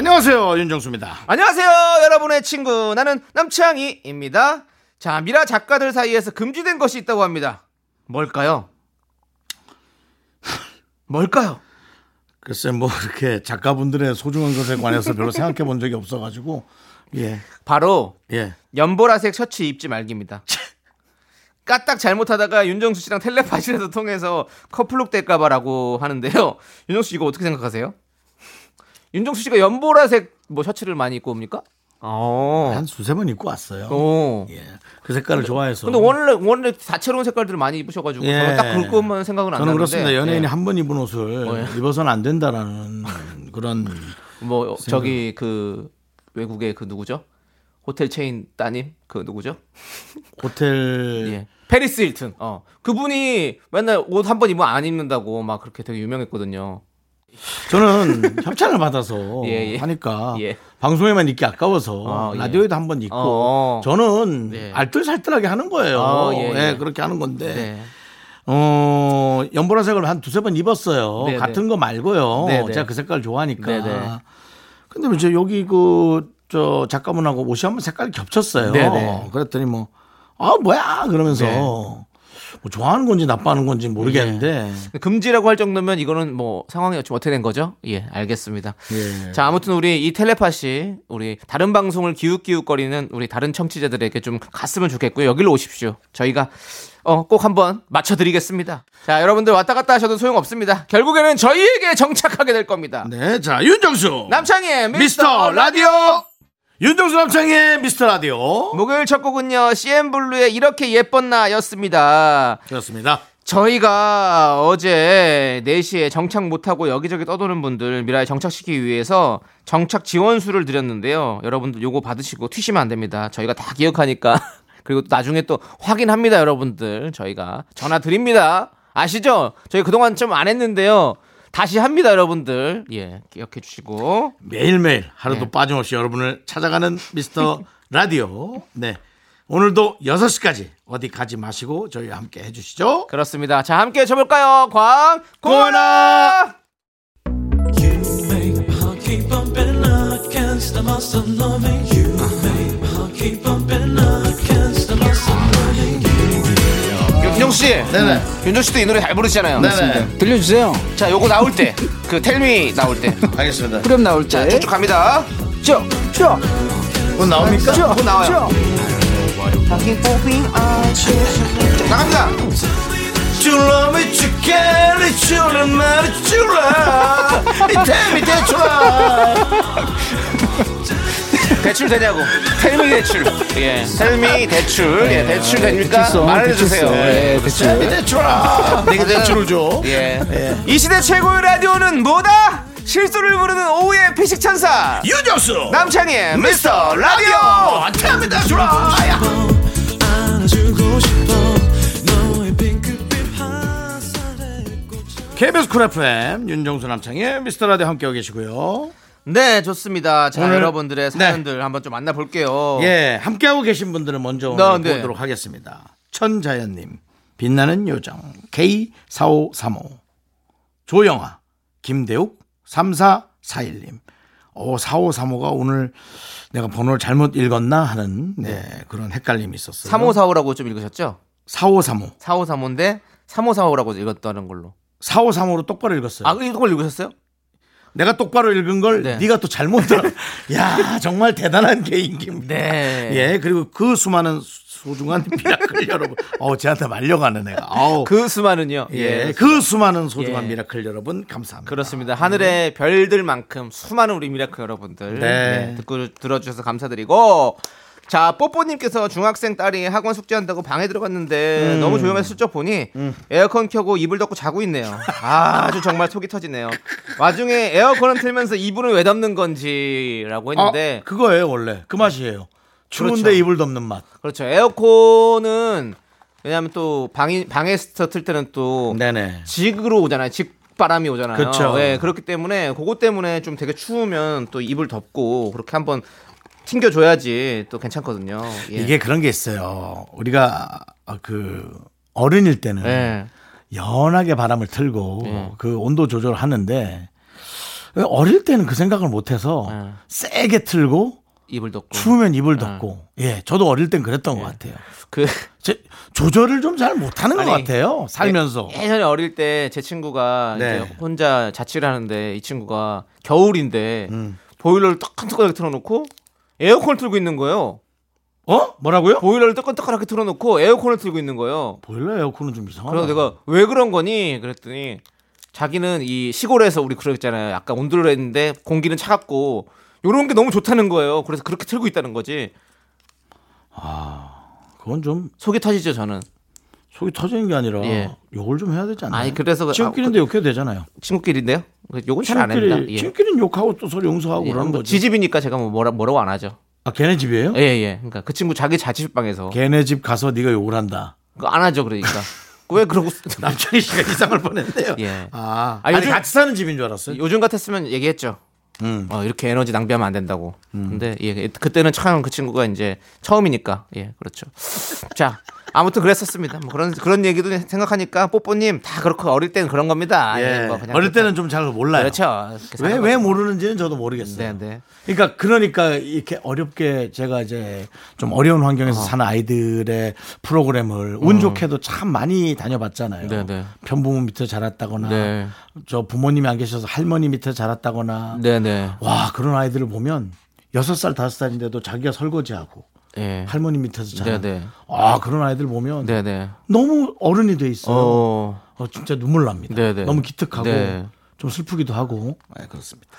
안녕하세요 윤정수입니다. 안녕하세요, 여러분의 친구. 나는 남창희입니다. 자, 미라 작가들 사이에서 금지된 것이 있다고 합니다. 뭘까요? 뭘까요? 글쎄 뭐 이렇게 작가분들의 소중한 것에 관해서 별로 생각해 본 적이 없어가지고 예 바로 예. 연보라색 셔츠 입지 말기입니다. 까딱 잘못하다가 윤정수 씨랑 텔레파시라도 통해서 커플룩 될까봐라고 하는데요. 윤정수 씨 이거 어떻게 생각하세요? 윤정수 씨가 연보라색 뭐 셔츠를 많이 입고 옵니까? 어. 한 두세 번 입고 왔어요. 어. 예. 그 색깔을 좋아해서. 근데 원래 원래 다채로운 색깔들을 많이 입으셔 가지고 예. 저는 딱 그것만 생각은 안 저는 나는데. 그렇습니다. 연예인이 예. 한번 입은 옷을 어, 예. 입어서는 안 된다라는 그런 뭐 저기 그 외국의 그 누구죠? 호텔 체인 따님 그 누구죠? 호텔 예. 패리스 힐튼. 어. 그분이 맨날 옷 한 번 입으면 안 입는다고 막 그렇게 되게 유명했거든요. 저는 협찬을 받아서 예, 예. 하니까 예. 방송에만 입기 아까워서 어, 예. 라디오에도 한번 입고 어. 저는 네. 알뜰살뜰하게 하는 거예요. 어, 예. 그렇게 하는 건데 네. 어, 연보라색을 한 두세 번 입었어요. 네네. 같은 거 말고요. 네네. 제가 그 색깔 좋아하니까. 네네. 근데 뭐 이제 여기 그, 저 작가분하고 옷이 한번 색깔이 겹쳤어요. 그랬더니 뭐, 아, 뭐야! 그러면서 네. 뭐 좋아하는 건지 나빠하는 건지 모르겠는데. 금지라고 할 정도면 이거는 뭐 상황이 좀 어떻게 된 거죠? 예, 알겠습니다. 예. 자, 아무튼 우리 이 텔레파시 우리 다른 방송을 기웃기웃거리는 우리 다른 청취자들에게 좀 갔으면 좋겠고요. 여기로 오십시오. 저희가 어, 꼭 한번 맞춰드리겠습니다. 자, 여러분들 왔다 갔다 하셔도 소용없습니다. 결국에는 저희에게 정착하게 될 겁니다. 네, 자, 윤정수. 남창희의 미스터 라디오. 윤정수 남창의 미스터 라디오. 목요일 첫 곡은요, CN블루의 이렇게 예뻤나 였습니다. 그렇습니다. 저희가 어제 4시에 정착 못하고 여기저기 떠도는 분들 미라에 정착시키기 위해서 정착 지원수를 드렸는데요. 여러분들 요거 받으시고 튀시면 안 됩니다. 저희가 다 기억하니까. 그리고 또 나중에 또 확인합니다, 여러분들. 저희가 전화 드립니다. 아시죠? 저희 그동안 좀 안 했는데요. 다시 합니다, 여러분들. 예, 기억해 주시고. 매일매일 하루도 네. 빠짐없이 여러분을 찾아가는 미스터 라디오. 네. 오늘도 6시까지 어디 가지 마시고 저희와 함께 해주시죠. 그렇습니다. 자, 함께 쳐볼까요? 광, 고나! 윤정 씨, 네네. 윤정 씨도 이 노래 잘 부르시잖아요. 네네. 들려주세요. 자, 요거 나올 때, 그 텔미 나올 때, 알겠습니다. 그럼 나올 때. 쭉쭉 갑니다. 쭉, 쭉, 곧 나옵니까? 쭉, 곧 나와요. 쭉. 나갑니다. 줄라미 죽겠니 줄은 말이 줄라 이 템이 대출 되냐고. Tell me 대출. 예. Tell me 대출. 예, 대출 됩니까? 대출성, 말해주세요. 대출성. 예. 예, 대출. 대출아 내게 대출을 줘 예. 이 시대 최고의 라디오는 뭐다? 실소를 부르는 오후의 피식 천사. 윤정수 남창희의 미스터 라디오 Tell me 대출아 KBS 쿨 FM 윤정수 남창희의 미스터 라디오 함께하고 계시고요 네, 좋습니다. 자, 오늘- 여러분들의 네. 사연들 한번 좀 만나볼게요. 예, 함께하고 계신 분들은 먼저 네, 오늘 네. 보도록 하겠습니다. 천자연님, 빛나는 요정, K4535, 조영아, 김대욱, 3441님. 오, 4535가 오늘 내가 번호를 잘못 읽었나 하는 네, 그런 헷갈림이 있었어요. 3545라고 좀 읽으셨죠? 4535. 4535인데 3545라고 읽었다는 걸로. 4535로 똑바로 읽었어요. 아, 이걸 읽으셨어요? 내가 똑바로 읽은 걸 네. 네. 가 또 잘못 들어. 야, 정말 대단한 개인기입니다. 네. 예, 그리고 그 수많은 소중한 Miracle 여러분. 어, 쟤한테 말려가는 애가. 아우. 그 수많은요. 예, 그 수많은 소중한 예. Miracle 여러분 감사합니다. 그렇습니다. 하늘의 별들만큼 수많은 우리 Miracle 여러분들 네. 네, 듣고 들어주셔서 감사드리고 자, 뽀뽀님께서 중학생 딸이 학원 숙제한다고 방에 들어갔는데 음. 너무 조용해서 슬쩍 보니 에어컨 켜고 이불 덮고 자고 있네요. 아, 아주 정말 속이 터지네요. 와중에 에어컨을 틀면서 이불은 왜 덮는 건지라고 했는데 아, 그거예요 원래 그 맛이에요. 추운데 그렇죠. 이불 덮는 맛. 그렇죠. 에어컨은 왜냐하면 또 방이 방에서 틀 때는 또 네네. 직으로 오잖아요. 직 바람이 오잖아요. 그쵸. 예, 그렇기 때문에 그것 때문에 좀 되게 추우면 또 이불 덮고 그렇게 한번 튕겨줘야지 또 괜찮거든요. 예. 이게 그런 게 있어요. 우리가 아, 그 어른일 때는 예. 연하게 바람을 틀고 예. 그 온도 조절을 하는데 어릴 때는 그 생각을 못해서 예. 세게 틀고 이불 덮고 추우면 이불 덮고 예 저도 어릴 땐 그랬던 것 같아요. 그 제, 조절을 좀 잘 못하는 것 아니, 같아요. 살면서 예, 예전에 어릴 때 제 친구가 네. 이제 혼자 자취를 하는데 이 친구가 겨울인데 음. 보일러를 뜨끈뜨끈하게 틀어놓고 에어컨을 틀고 있는 거예요. 어 뭐라고요? 보일러를 뜨끈뜨끈하게 틀어놓고 에어컨을 틀고 있는 거예요. 보일러 에어컨은 좀 이상하다. 그래서 내가 왜 그런 거니? 그랬더니 자기는 이 시골에서 우리 그러잖아요. 약간 온도를 했는데 공기는 차갑고 요런 게 너무 좋다는 거예요. 그래서 그렇게 틀고 있다는 거지. 그건 좀 속이 터지죠, 저는. 속이 터지는 게 아니라 예. 욕을 좀 해야 되지 않나요? 아니, 그래서 그- 친구끼리인데 욕해도 되잖아요. 친구끼리인데요. 요건 잘안 합니다. 친구끼리 예. 친구끼리는 욕하고 또 서로 용서하고 예, 그러는 뭐 거지. 지집이니까 제가 뭐 뭐라, 뭐라고 안 하죠. 아 걔네 집이에요? 예, 예. 그러니까 그 친구 자기 자취방에서 걔네 집 가서 네가 욕을 한다. 그거 안 하죠, 그러니까. 왜 그러고 쓰- 남창희 씨가 이상을 뻔했네요. 예. 아, 아, 아니 요즘- 같이 사는 집인 줄 알았어요. 요즘 같았으면 얘기했죠. 음. 어, 이렇게 에너지 낭비하면 안 된다고. 근데 예, 그때는 참 그 친구가 이제 처음이니까 예, 그렇죠. 자, 아무튼 그랬었습니다. 뭐 그런 그런 얘기도 생각하니까 뽀뽀님 다 그렇고 어릴 때는 그런 겁니다. 예. 예, 뭐 어릴. 때는 좀 잘 몰라요. 그렇죠. 왜 왜. 모르는지는 저도 모르겠어요. 네, 네. 그러니까 그러니까 이렇게 어렵게 제가 이제 좀 어려운 환경에서 사는 아이들의 프로그램을 운 좋게도 참 많이 다녀봤잖아요. 음. 네, 네. 편부모 밑에 자랐다거나 네. 저 부모님이 안 계셔서 할머니 밑에 자랐다거나 네, 네. 와 그런 아이들을 보면 여섯 살 다섯 살인데도 자기가 설거지하고 예. 할머니 밑에서 자라. 네, 네. 아 그런 아이들 보면 네, 네. 너무 어른이 돼 있어요. 어. 어, 진짜 눈물 납니다. 네, 네. 너무 기특하고 네. 좀 슬프기도 하고. 네, 그렇습니다.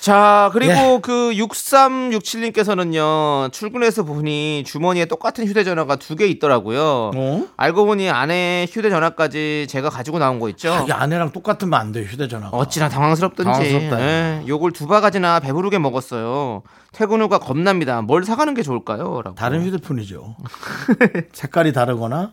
자, 그리고 예. 그 6367님께서는요, 출근해서 보니 주머니에 똑같은 휴대전화가 두 개 있더라고요. 어? 알고 보니 아내 휴대전화까지 제가 가지고 나온 거 있죠. 이게 아내랑 똑같으면 안 돼요 휴대전화가. 어찌나 당황스럽던지. 당황스럽다. 예, 욕을 두 바가지나 배부르게 먹었어요. 퇴근 후가 겁납니다. 뭘 사가는 게 좋을까요? 라고. 다른 휴대폰이죠. 색깔이 다르거나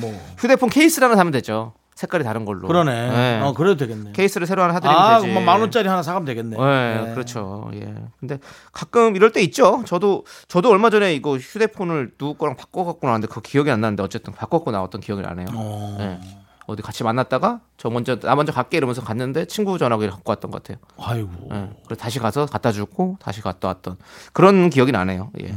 뭐 휴대폰 케이스를 하나 사면 되죠. 색깔이 다른 걸로. 그러네. 예. 어 그래도 되겠네. 케이스를 새로 하나 사드리면 아, 되지. 그럼 만 원짜리 하나 사가면 되겠네. 예, 네. 그렇죠. 예. 근데 가끔 이럴 때 있죠. 저도 저도 얼마 전에 이거 휴대폰을 누구 거랑 바꿔 갖고 나왔는데 그 기억이 안 나는데 어쨌든 바꿔 갖고 나왔던 기억이 나네요. 어. 예. 어디 같이 만났다가 저 먼저 나 먼저 갈게 이러면서 갔는데 친구 전화기를 갖고 왔던 것 같아요. 아이고. 예. 그래서 다시 가서 갖다 주고 다시 갔다 왔던 그런 기억이 나네요. 예.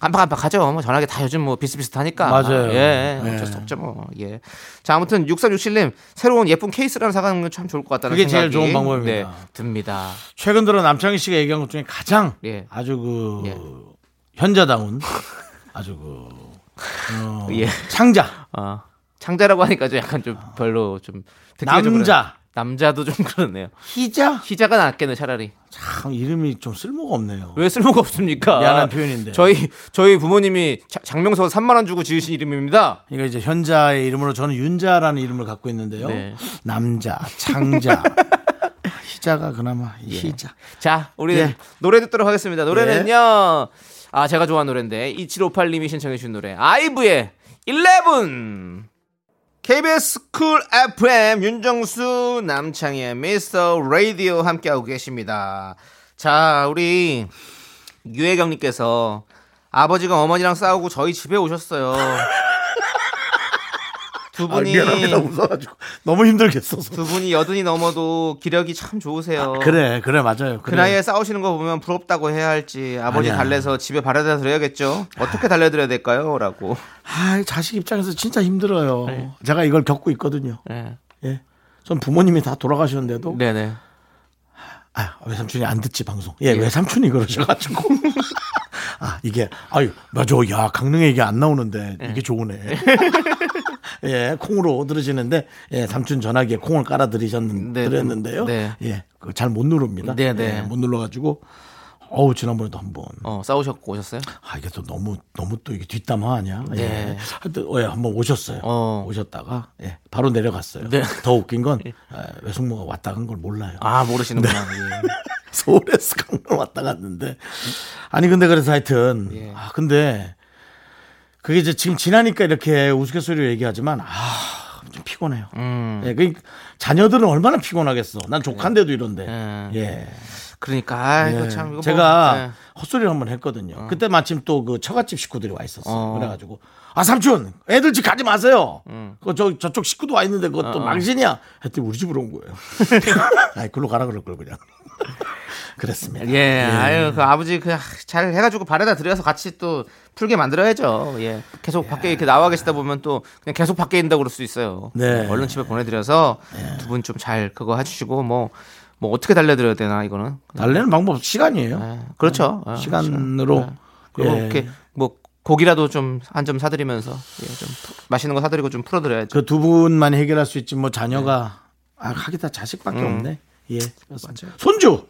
깜빡깜빡하죠. 뭐 전화기 다 요즘 뭐 비슷비슷하니까. 음. 맞아요. 예. 예. 어쩔 수 없죠 뭐. 예. 자, 아무튼 6367님 새로운 예쁜 케이스를 하나 사가는 건 참 좋을 것 같다는 그게 제일 생각이 좋은 방법입니다. 네, 듭니다. 최근 들어 남창희 씨가 얘기한 것 중에 가장 예. 아주 그 예. 현자다운 아주 그 어, 예. 창자 어, 창자라고 하니까 좀 약간 좀 별로 좀 남자. 남자도 좀 그렇네요. 희자 희자가 낫겠네 차라리. 참 이름이 좀 쓸모가 없네요. 왜 쓸모가 없습니까? 미안한 표현인데. 저희 저희 부모님이 자- 작명소 3만 원 주고 지으신 이름입니다. 그러니까 이제 현자의 이름으로 저는 윤자라는 이름을 갖고 있는데요. 네. 남자, 창자, 희자가 그나마 희자. 자, 우리 예. 노래 듣도록 하겠습니다. 노래는요. 아, 제가 좋아하는 노래인데 2758님이 신청해 주신 노래. 아이브의 11. KBS Cool FM 윤정수 남창희의 미스터 라디오 함께하고 계십니다. 자, 우리 유혜경님께서 아버지가 어머니랑 싸우고 저희 집에 오셨어요. 두 아, 분이 미안합니다. 웃어가지고 너무 힘들겠어서. 두 분이 여든이 넘어도 기력이 참 좋으세요. 그래, 그래 맞아요. 그 그래. 나이에 싸우시는 거 보면 부럽다고 해야 할지 아버지 아니야. 달래서 집에 바래다 드려야겠죠. 어떻게 달래드려야 될까요? 라고. 아, 자식 입장에서 진짜 힘들어요. 네. 제가 이걸 겪고 있거든요. 네. 예. 전 부모님이 다 돌아가셨는데도 네네. 아, 외삼촌이 안 듣지 방송. 예, 외삼촌이 그러셔가지고. 아, 이게 아유, 맞아. 야, 강릉 얘기 안 나오는데 이게 좋으네. 예, 콩으로 들으시는데 예, 삼촌 전화기에 콩을 깔아 들으셨는 네, 드렸는데요. 네. 예, 그잘못 누릅니다. 네, 네. 예, 못 눌러 가지고 어우 지난번에도 한번 어, 싸우셨고 오셨어요? 아 이게 또 너무 너무 또 이게 뒷담화 아니야? 네. 예. 하여튼 어, 예, 한번 오셨어요. 어. 오셨다가 예, 바로 내려갔어요. 네. 더 웃긴 건 예, 외숙모가 왔다 간 걸 몰라요. 아 모르시는구나. 네. 예. 서울에서 강릉 왔다 갔는데 아니 근데 그래서 하여튼 예. 아 근데 그게 이제 지금 지나니까 이렇게 우스갯소리로 얘기하지만 아 좀 피곤해요. 음. 예, 그 자녀들은 얼마나 피곤하겠어. 난 조카인데도 이런데. 예. 예. 그러니까 아, 이거 예. 참 이거 제가 뭐, 예. 헛소리를 한번 했거든요. 그때 마침 또 그 처갓집 식구들이 와 있었어. 요 어. 그래가지고 아 삼촌 애들 집 가지 마세요. 음. 그저 저쪽 식구도 와 있는데 그것도 어, 망신이야. 했더니 우리 집으로 온 거예요. 아이 글로 가라 그럴 걸 그냥. 그랬습니다. 예, 아유 그 아버지 그 잘 해가지고 발에다 들여서 같이 또 풀게 만들어야죠. 예, 계속 밖에 이렇게 나와 계시다 보면 또 그냥 계속 밖에 있다 그럴 수 있어요. 네. 얼른 집에 보내드려서 두 분 좀 잘 그거 해주시고 뭐뭐 어떻게 달래드려야 되나 이거는. 달래는 방법 시간이에요. 예, 그렇죠. 예, 시간으로 시간. 예. 그리고 예. 이렇게 뭐 고기라도 좀 한 점 사드리면서 예, 좀 푸- 맛있는 거 사드리고 좀 풀어드려야죠. 그 두 분만 해결할 수 있지 뭐 자녀가 아 하기다 자식밖에 음. 없네. 예. 그렇습니다. 손주.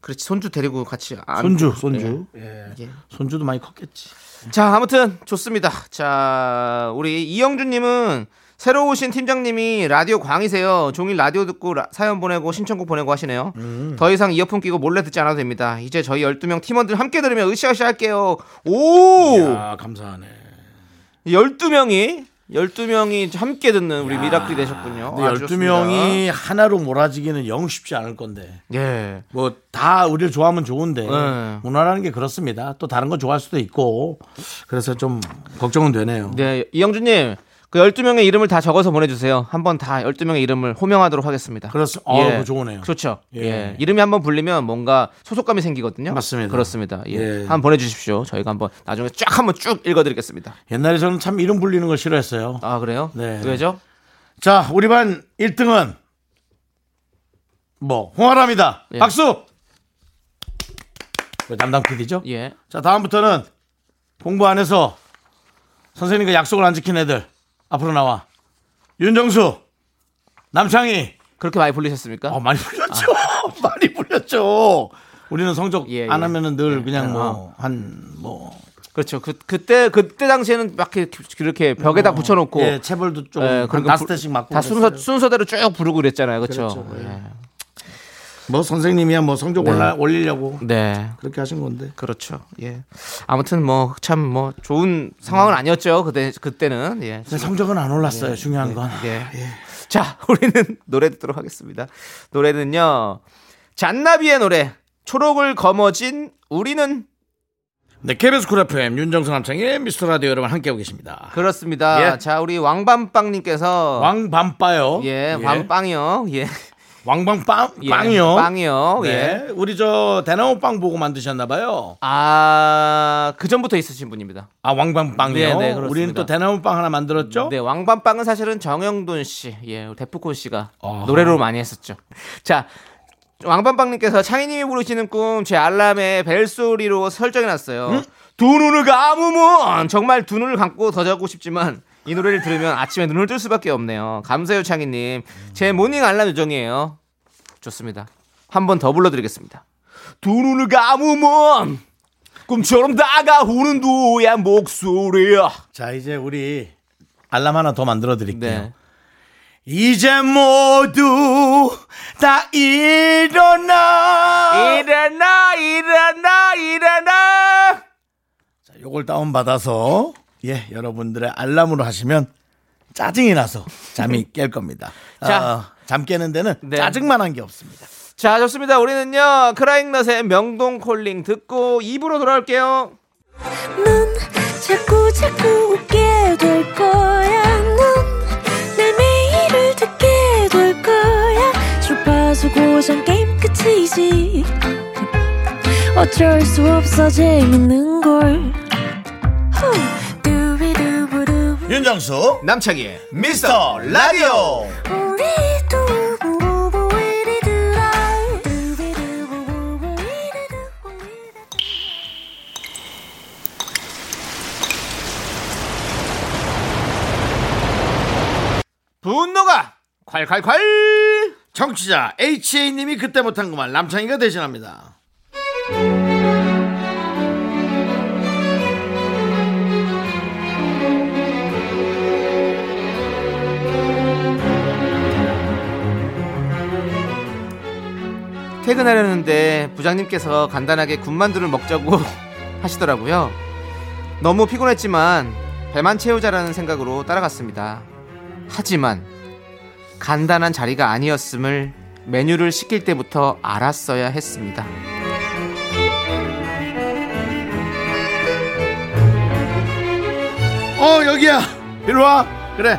그렇지 손주 데리고 같이 안 손주, 손주. 예. 예. 손주도 많이 컸겠지. 자, 아무튼 좋습니다. 자, 우리 이영준님은 새로 오신 팀장님이 라디오 광이세요. 종일 라디오 듣고 라- 사연 보내고 신청곡 보내고 하시네요. 더 이상 이어폰 끼고 몰래 듣지 않아도 됩니다. 이제 저희 12명 팀원들 함께 들으면 으쌰으쌰 할게요. 오! 야, 감사하네. 12명이 12명이 함께 듣는 우리 미라클이 되셨군요. 아주 12명이 하나로 몰아지기는 영 쉽지 않을 건데. 예. 뭐 다 우리를 좋아하면 좋은데 네. 문화라는 게 그렇습니다. 또 다른 거 좋아할 수도 있고 그래서 좀 걱정은 되네요. 네, 이영준 님. 그 12명의 이름을 다 적어서 보내주세요. 한번 다 12명의 이름을 호명하도록 하겠습니다. 그렇습니다. 어, 그거 좋으네요. 좋죠. 예. 예. 이름이 한번 불리면 뭔가 소속감이 생기거든요. 맞습니다. 그렇습니다. 예. 예. 한번 보내주십시오. 저희가 한번 나중에 쫙 한번 쭉 읽어드리겠습니다. 옛날에 저는 참 이름 불리는 걸 싫어했어요. 아, 그래요? 네. 왜죠? 자, 우리 반 1등은 뭐 홍아람이다. 예. 박수. 그 담당 PD죠? 예. 자, 다음부터는 공부 안 해서 선생님과 약속을 안 지킨 애들 앞으로 나와. 윤정수, 남창희. 그렇게 많이 불리셨습니까? 어, 많이 불렸죠. 많이 불렸죠. 우리는 성적 예, 안 예. 하면은 늘 예. 그냥 어. 뭐한뭐 그렇죠. 그, 그때, 그때 당시에는 막 이렇게, 벽에다 붙여놓고. 예, 체벌도 좀 예, 한 그리고 다섯 부- 대씩 맞고 다 순서. 순서대로 쭉 부르고 그랬잖아요. 그렇죠. 그랬죠. 예. 예. 뭐 선생님이야 뭐 성적 올라 올리려고 네. 그렇게 하신 건데. 그렇죠. 예. 아무튼 뭐 참 뭐 좋은 상황은 아니었죠. 그때 그때는 예. 성적은 안 올랐어요. 중요한 건. 예. 자, 우리는 노래 듣도록 하겠습니다. 노래는요. 잔나비의 노래. 초록을 거머쥔 우리는 네, KBS Cool FM 윤정수 남창희의 미스터 라디오 여러분 함께하고 계십니다. 그렇습니다. 예. 자, 우리 왕밤빵님께서 왕밤빠요. 예, 왕빵이요. 예. 왕방 빵 예, 빵이요. 빵이요. 예. 네, 우리 저 대나무 빵 보고 만드셨나 봐요. 아, 그 전부터 있으신 분입니다. 아 왕방 빵이요. 네, 네, 그렇습니다. 우리는 또 대나무 빵 하나 만들었죠. 네, 왕밤빵은 사실은 정영돈 씨, 예, 데프콘 씨가 아하. 노래로 많이 했었죠. 자, 왕밤빵님께서 창희님이 부르시는 꿈 제 알람에 벨소리로 설정해놨어요. 두 눈을 감으면 정말 두 눈을 감고 더 자고 싶지만 이 노래를 들으면 아침에 눈을 뜰 수밖에 없네요. 감사해요, 창희님. 제 모닝 알람 요정이에요. 좋습니다. 한 번 더 불러드리겠습니다. 두 눈을 감으면 꿈처럼 다가오는 너의 목소리야. 자 이제 우리 알람 하나 더 만들어 드릴게요. 네. 이제 모두 다 일어나. 일어나 일어나 일어나 자, 요걸 다운 받아서 예 여러분들의 알람으로 하시면 짜증이 나서 잠이 깰 겁니다. 자. 어, 잠 깨는 데는 네. 짜증만 한 게 없습니다. 자 좋습니다 우리는요 크라잉넛의 명동 콜링 듣고 입으로 돌아올게요 넌 자꾸 자꾸 웃게 될 거야. 넌내 매일을 듣게 될 거야. 주파수 고정 게임 끝이지. 어쩔 수 없어 재밌는 걸. 후. 윤정수 남창희의 미스터 라디오. 분노가 콸콸콸 청취자 HA님이 그때 못한 그말 남창희가 대신합니다. 퇴근하려는데 부장님께서 간단하게 군만두를 먹자고 하시더라고요. 너무 피곤했지만 배만 채우자라는 생각으로 따라갔습니다. 하지만 간단한 자리가 아니었음을 메뉴를 시킬 때부터 알았어야 했습니다. 어 여기야. 이리 와. 그래.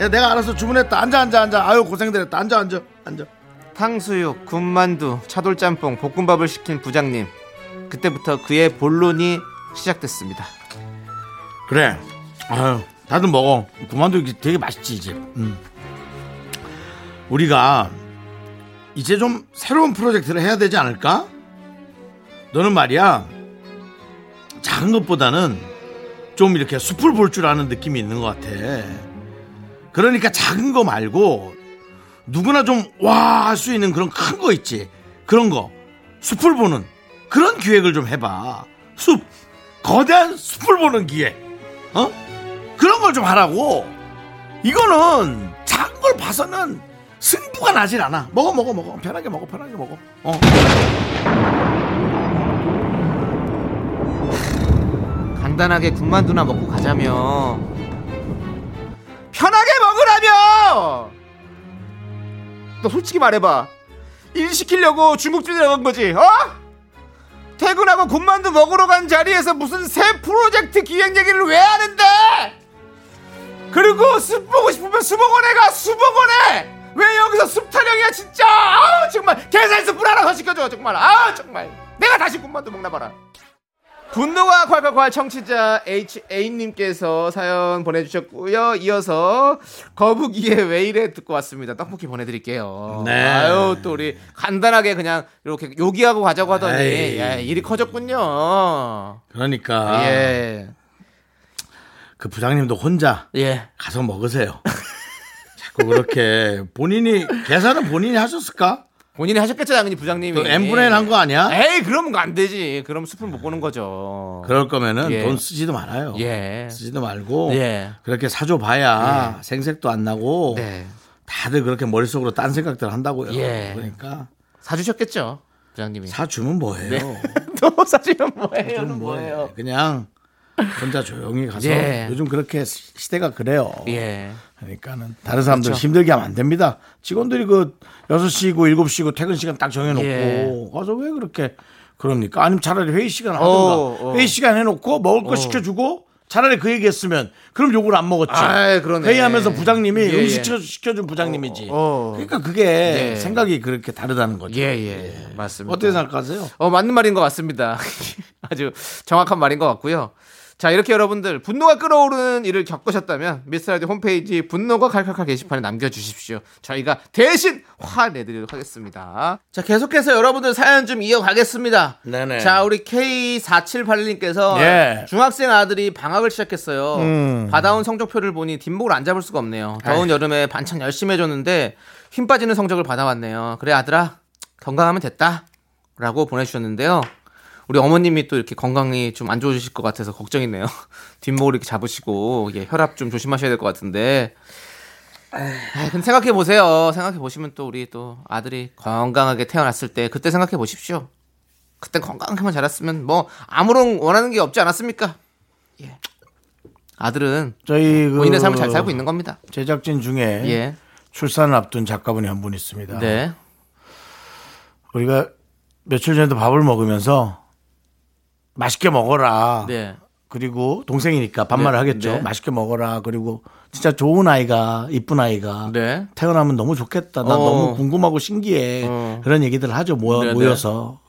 야, 내가 알아서 주문했다. 앉아 앉아 앉아. 아유 고생들 했다. 앉아 앉아 앉아 탕수육, 군만두, 차돌짬뽕, 볶음밥을 시킨 부장님. 그때부터 그의 본론이 시작됐습니다. 그래 아유 다들 먹어 이게 되게 맛있지 이제 음. 우리가 이제 좀 새로운 프로젝트를 해야 되지 않을까 너는 말이야 작은 것보다는 좀 이렇게 숲을 볼 줄 아는 느낌이 있는 것 같아 그러니까 작은 거 말고 누구나 좀 와 할 수 있는 그런 큰 거 있지. 그런 거. 숲을 보는 그런 기획을 좀 해봐. 숲. 거대한 숲을 보는 기획. 어? 그런 걸 좀 하라고. 이거는 작은 걸 봐서는 승부가 나질 않아. 먹어 먹어 먹어. 편하게 먹어 편하게 먹어. 어. 간단하게 군만두나 먹고 가자며. 편하게 먹으라며! 너 솔직히 말해봐. 일 시키려고 중국집에 나간 거지, 어? 퇴근하고 군만두 먹으러 간 자리에서 무슨 새 프로젝트 기획 얘기를 왜 하는데? 그리고 숲 보고 싶으면 수목원에 가, 수목원에! 왜 여기서 숲 타령이야, 진짜! 아우, 정말! 계산서 불 하나 더 시켜줘, 정말! 아우, 정말! 내가 다시 군만두 먹나 봐라. 분노가 콸콸콸 청취자 HA님께서 사연 보내주셨고요. 이어서 거북이의 왜 이래 듣고 왔습니다. 떡볶이 보내드릴게요. 네. 아유 또 우리 간단하게 그냥 이렇게 요기하고 가자고 하더니. 야, 일이 커졌군요. 그러니까 예. 그 부장님도 혼자 예. 가서 먹으세요 자꾸 그렇게 본인이 계산은 본인이 하셨을까 본인이 하셨겠죠 당연히 부장님이. 또 n분의 1 한 거 아니야 에이 그러면 안 되지. 그럼 숲을 못 보는 거죠. 그럴 거면은 예. 돈 쓰지도 말아요 예. 쓰지도 말고 예. 그렇게 사줘 봐야 생색도 안 나고 네. 다들 그렇게 머릿속으로 딴 생각들 한다고요. 예. 그러니까 사주셨겠죠 부장님이. 사주면 뭐해요? 또 사주면 뭐예요? 사주면 뭐해요? 그냥 혼자 조용히 가서 예. 요즘 그렇게 시- 시대가 그래요. 예. 그러니까는 다른 사람들 그렇죠. 힘들게 하면 안 됩니다. 직원들이 그 6시고 7시고 퇴근 시간 딱 정해놓고 예. 가서 왜 그렇게 그럽니까? 아니면 차라리 회의 시간 하든가 어, 어. 회의 시간 해놓고 먹을 거 시켜주고 차라리 그 얘기 했으면 그럼 욕을 안 먹었지. 아이. 회의하면서 부장님이 예, 음식 예. 시켜- 시켜준 부장님이지. 어. 그러니까 그게 네. 생각이 그렇게 다르다는 거죠. 예, 예. 맞습니다. 어떻게 생각하세요? 어, 맞는 말인 것 같습니다. 아주 정확한 말인 것 같고요. 자, 이렇게 여러분들 분노가 끓어오르는 일을 겪으셨다면 미스터라디 홈페이지 분노가 칼칼칼 게시판에 남겨주십시오. 저희가 대신 화내드리도록 하겠습니다. 자, 계속해서 여러분들 사연 좀 이어가겠습니다. 네네. 자, 우리 K4781님께서 예. 중학생 아들이 방학을 시작했어요. 음. 받아온 성적표를 보니 뒷목을 안 잡을 수가 없네요. 더운 여름에 반찬 열심히 해줬는데 힘 빠지는 성적을 받아왔네요. 그래 아들아 건강하면 됐다. 라고 보내주셨는데요. 우리 어머님이 또 이렇게 건강이 좀 안 좋으실 것 같아서 걱정이네요. 뒷목을 이렇게 잡으시고 예, 혈압 좀 조심하셔야 될 것 같은데. 에이, 근데 생각해 보세요. 생각해 보시면 또 우리 또 아들이 건강하게 태어났을 때 그때 생각해 보십시오. 그때 건강하게만 자랐으면 뭐 아무런 원하는 게 없지 않았습니까? 예. 아들은 저희 그 본인의 삶을 잘 살고 있는 겁니다. 제작진 중에 예. 출산을 앞둔 작가분이 한 분 있습니다. 네. 우리가 며칠 전에도 밥을 먹으면서 맛있게 먹어라. 네. 그리고 동생이니까 반말을 네, 하겠죠. 네. 맛있게 먹어라. 그리고 진짜 좋은 아이가 이쁜 아이가 네. 태어나면 너무 좋겠다. 나 어. 너무 궁금하고 신기해. 어. 그런 얘기들 하죠. 모여, 네, 네. 모여서.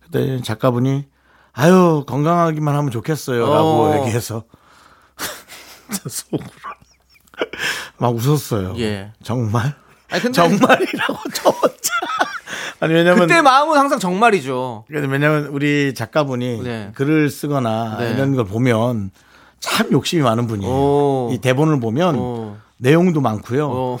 그때 작가분이 아유 건강하기만 하면 좋겠어요라고 어. 얘기해서 저 속으로 막 웃었어요. 예. 정말 아니 근데 정말이라고 저 혼자. 아니 왜냐면 그때 마음은 항상 정말이죠. 그래도 왜냐면 우리 작가분이 네. 글을 쓰거나 네. 이런 걸 보면 참 욕심이 많은 분이에요. 오. 이 대본을 보면 어. 내용도 많고요. 어.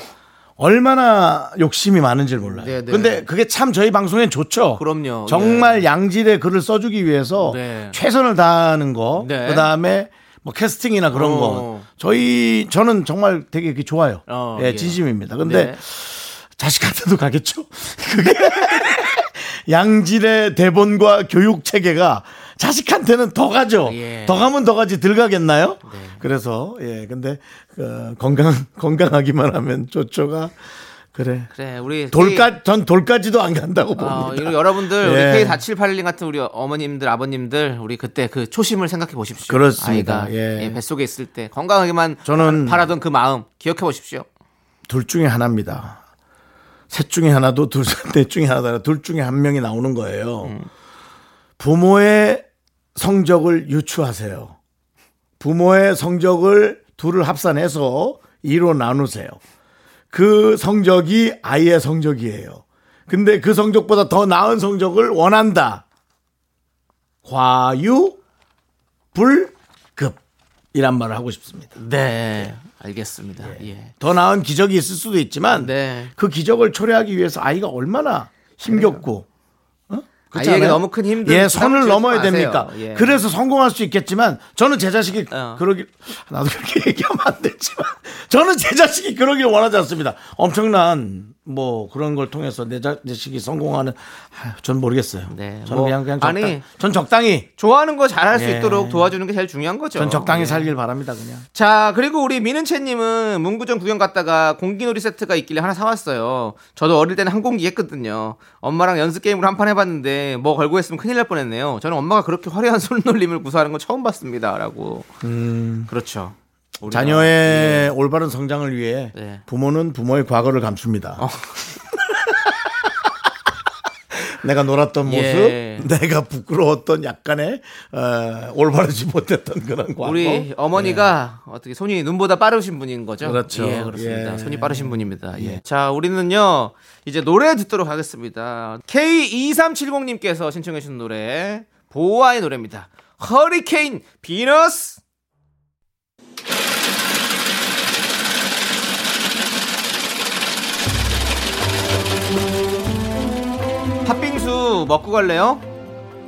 얼마나 욕심이 많은지 를 몰라요. 네, 네. 근데 그게 참 저희 방송엔 좋죠. 그럼요. 정말 양질의 글을 써주기 위해서 네. 최선을 다하는 거, 네. 그 다음에 뭐 캐스팅이나 그런 어. 거, 저희 저는 정말 되게 좋아요. 어, 예, 예. 진심입니다. 근데 네. 자식한테도 가겠죠. 그게 양질의 대본과 교육 체계가 자식한테는 더 가죠. 예. 더 가면 더 가지 덜 가겠나요? 네. 그래서 예 근데 어, 건강 건강하기만 하면 좋죠가 그래 그래 우리 돌까 전 돌까지도 안 간다고 봅니다. 어, 여러분들 예. 우리 K4781님 같은 우리 어머님들 아버님들 우리 그때 그 초심을 생각해 보십시오. 그렇습니다. 아이가 예. 예, 뱃속에 있을 때 건강하게만 저는- 바- 바라던 그 마음 기억해 보십시오. 둘 중에 하나입니다. 셋 중에 하나도 둘, 넷 중에 하나도 둘 중에 한 명이 나오는 거예요. 음. 부모의 성적을 유추하세요. 부모의 성적을 둘을 합산해서 2로 나누세요. 그 성적이 아이의 성적이에요. 근데 그 성적보다 더 나은 성적을 원한다. 과유 불급 이란 말을 하고 싶습니다. 네, 알겠습니다. 예. 더 나은 기적이 있을 수도 있지만 네. 그 기적을 초래하기 위해서 아이가 얼마나 힘겹고 어? 아이에게? 너무 큰 힘든 예, 선을 넘어야 마세요. 됩니까? 예. 그래서 성공할 수 있겠지만 저는 제 자식이 어. 그러길 나도 그렇게 얘기하면 안 되지만 저는 제 자식이 그러길 원하지 않습니다. 엄청난 뭐 그런 걸 통해서 내 자- 자식이 성공하는 아유, 전 모르겠어요. 네, 저는 뭐, 그냥 그냥 적당, 아니, 전 적당히 좋아하는 거 잘할 수 예. 있도록 도와주는 게 제일 중요한 거죠. 전 적당히 예. 살길 바랍니다. 그냥. 자, 그리고 우리 미는채님은 문구점 구경 갔다가 공기놀이 세트가 있길래 하나 사왔어요. 저도 어릴 때는 항공기 했거든요. 엄마랑 연습 게임으로 한 판 해봤는데 뭐 걸고 했으면 큰일 날 뻔했네요. 저는 엄마가 그렇게 화려한 손놀림을 구사하는 건 처음 봤습니다.라고. 그렇죠. 자녀의 올바른 성장을 위해 네. 부모는 부모의 과거를 감춥니다. 내가 놀았던 모습, 예. 내가 부끄러웠던 약간의 어, 올바르지 못했던 그런 과거. 우리 어머니가 어떻게 손이 눈보다 빠르신 분인 거죠? 그렇죠. 예, 그렇습니다. 예. 손이 빠르신 분입니다. 예. 자, 우리는요, 이제 노래 듣도록 하겠습니다. K2370님께서 신청해 주신 노래, 보아의 노래입니다. Hurricane Venus! 팥빙수 먹고 갈래요?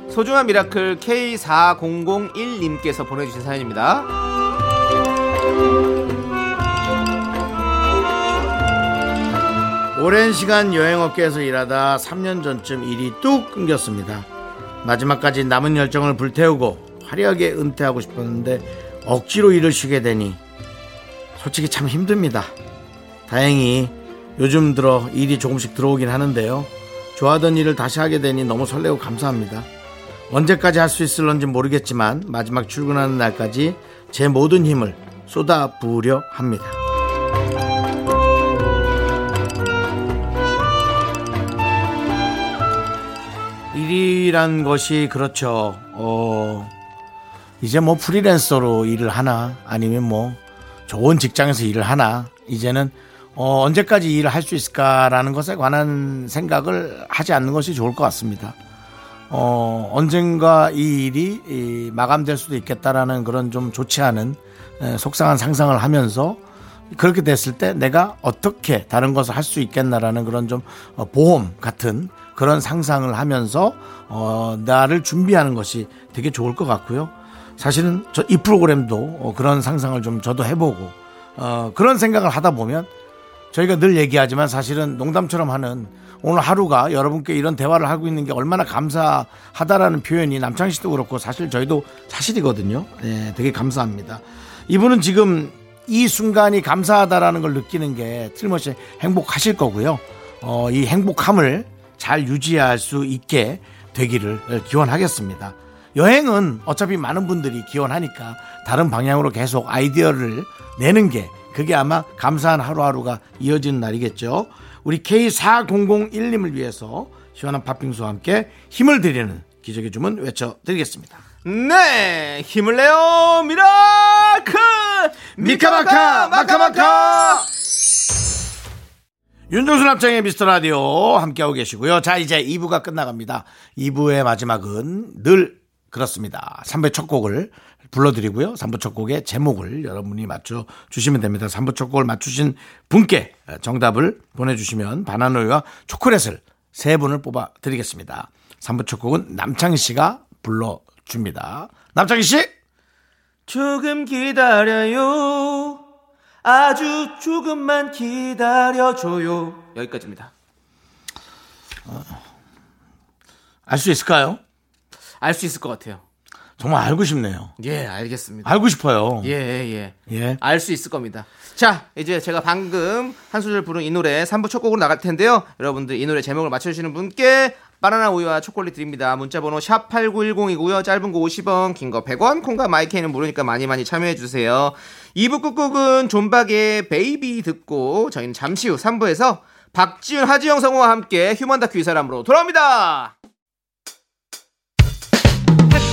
소중한 Miracle K4001님께서 보내주신 사연입니다. 오랜 시간 여행업계에서 일하다 3년 전쯤 일이 뚝 끊겼습니다. 마지막까지 남은 열정을 불태우고 화려하게 은퇴하고 싶었는데 억지로 일을 쉬게 되니 솔직히 참 힘듭니다. 다행히 요즘 들어 일이 조금씩 들어오긴 하는데요. 좋아하던 일을 다시 하게 되니 너무 설레고 감사합니다. 언제까지 할 수 있을런지 모르겠지만 마지막 출근하는 날까지 제 모든 힘을 쏟아 부으려 합니다. 일이란 것이 그렇죠. 어, 이제 뭐 프리랜서로 일을 하나 아니면 뭐 좋은 직장에서 일을 하나 이제는 어, 언제까지 일을 할 수 있을까라는 것에 관한 생각을 하지 않는 것이 좋을 것 같습니다. 어, 언젠가 이 일이 이 마감될 수도 있겠다라는 그런 좀 좋지 않은 에, 속상한 상상을 하면서 그렇게 됐을 때 내가 어떻게 다른 것을 할 수 있겠나라는 그런 좀 어, 보험 같은 그런 상상을 하면서 어, 나를 준비하는 것이 되게 좋을 것 같고요. 사실은 저 이 프로그램도 어, 그런 상상을 좀 저도 해보고 어, 그런 생각을 하다 보면 저희가 늘 얘기하지만 사실은 농담처럼 하는 오늘 하루가 여러분께 이런 대화를 하고 있는 게 얼마나 감사하다라는 표현이 남창희 씨도 그렇고 사실 저희도 사실이거든요. 네, 되게 감사합니다. 이분은 지금 이 순간이 감사하다라는 걸 느끼는 게 틀림없이 행복하실 거고요. 어, 이 행복함을 잘 유지할 수 있게 되기를 기원하겠습니다. 여행은 어차피 많은 분들이 기원하니까 다른 방향으로 계속 아이디어를 내는 게 그게 아마 감사한 하루하루가 이어지는 날이겠죠. 우리 K4001님을 위해서 시원한 팥빙수와 함께 힘을 드리는 기적의 주문 외쳐드리겠습니다. 네! 힘을 내요! Miracle! 미카마카 마카마카 윤종수 남창의 미스터 라디오 함께하고 계시고요. 자 이제 2부가 끝나갑니다. 2부의 마지막은 늘 그렇습니다. 3부 첫 곡을 불러드리고요. 3부 첫 곡의 제목을 여러분이 맞춰 주시면 됩니다. 3부 첫 곡을 맞추신 분께 정답을 보내주시면 바나나우유와 초콜릿을 세 분을 뽑아 드리겠습니다. 3부 첫 곡은 남창희 씨가 불러줍니다. 남창희 씨! 조금 기다려요. 아주 조금만 기다려줘요. 여기까지입니다. 알 수 있을까요? 알 수 있을 것 같아요. 정말 알고 싶네요. 예, 알겠습니다. 알고 싶어요. 예, 예. 예. 알 수 있을 겁니다. 자, 이제 제가 방금 한 소절 부른 이 노래 3부 첫 곡으로 나갈 텐데요. 여러분들 이 노래 제목을 맞춰주시는 분께 바나나 우유와 초콜릿 드립니다. 문자번호 샵 8910이고요. 짧은 거 50원, 긴 거 100원, 콩과 마이케이는 무료니까 많이 많이 참여해주세요. 2부 끝곡은 존박의 Baby 듣고 저희는 잠시 후 3부에서 박지윤, 하지영 성우와 함께 휴먼 다큐 이 사람으로 돌아옵니다.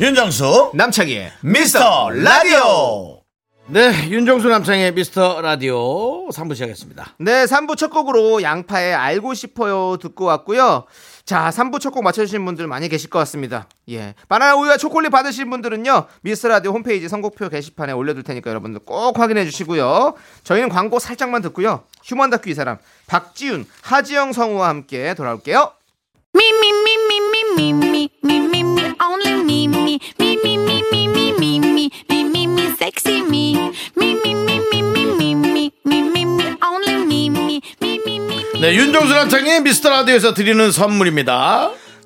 윤정수 남창희의 미스터 라디오. 네, 윤정수 남창희의 미스터 라디오 3부 시작했습니다. 네, 3부 첫 곡으로 양파의 알고 싶어요 듣고 왔고요. 자, 3부 첫 곡 맞춰주신 분들 많이 계실 것 같습니다. 예. 바나나 우유와 초콜릿 받으신 분들은요, 미스터 라디오 홈페이지 선곡표 게시판에 올려둘 테니까 여러분들 꼭 확인해 주시고요. 저희는 광고 살짝만 듣고요. 휴먼 다큐 이 사람, 박지윤, 하지영 성우와 함께 돌아올게요. Me, me, only me, me, me, me, me, me, me, me, me, me, me, me, sexy me, me, me, me, me, me, me, me, me, me, me, only me, me, me, me, me. 네, 윤정수 남창의 미스터 라디오에서 드리는 선물입니다.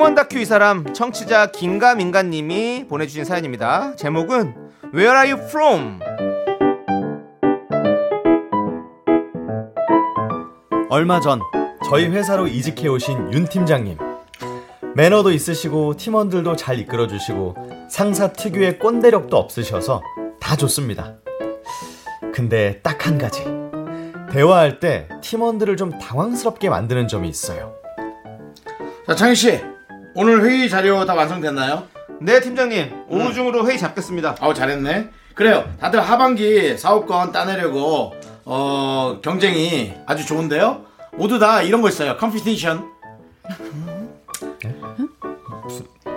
휴먼 다큐 이 사람 청취자 긴가민가님이 보내주신 사연입니다 제목은 Where are you from? 얼마 전 저희 회사로 이직해 오신 윤 팀장님. 매너도 있으시고 팀원들도 잘 이끌어 주시고 상사 특유의 꼰대력도 없으셔서 다 좋습니다. 근데 딱 한 가지. 대화할 때 팀원들을 좀 당황스럽게 만드는 점이 있어요. 자 창희 씨 오늘 회의 자료 다 완성됐나요? 네 팀장님. 오후 중으로 회의 잡겠습니다. 아우 잘했네. 그래요. 다들 하반기 사업권 따내려고 어 경쟁이 아주 좋은데요? 모두 다 이런 거 있어요. competition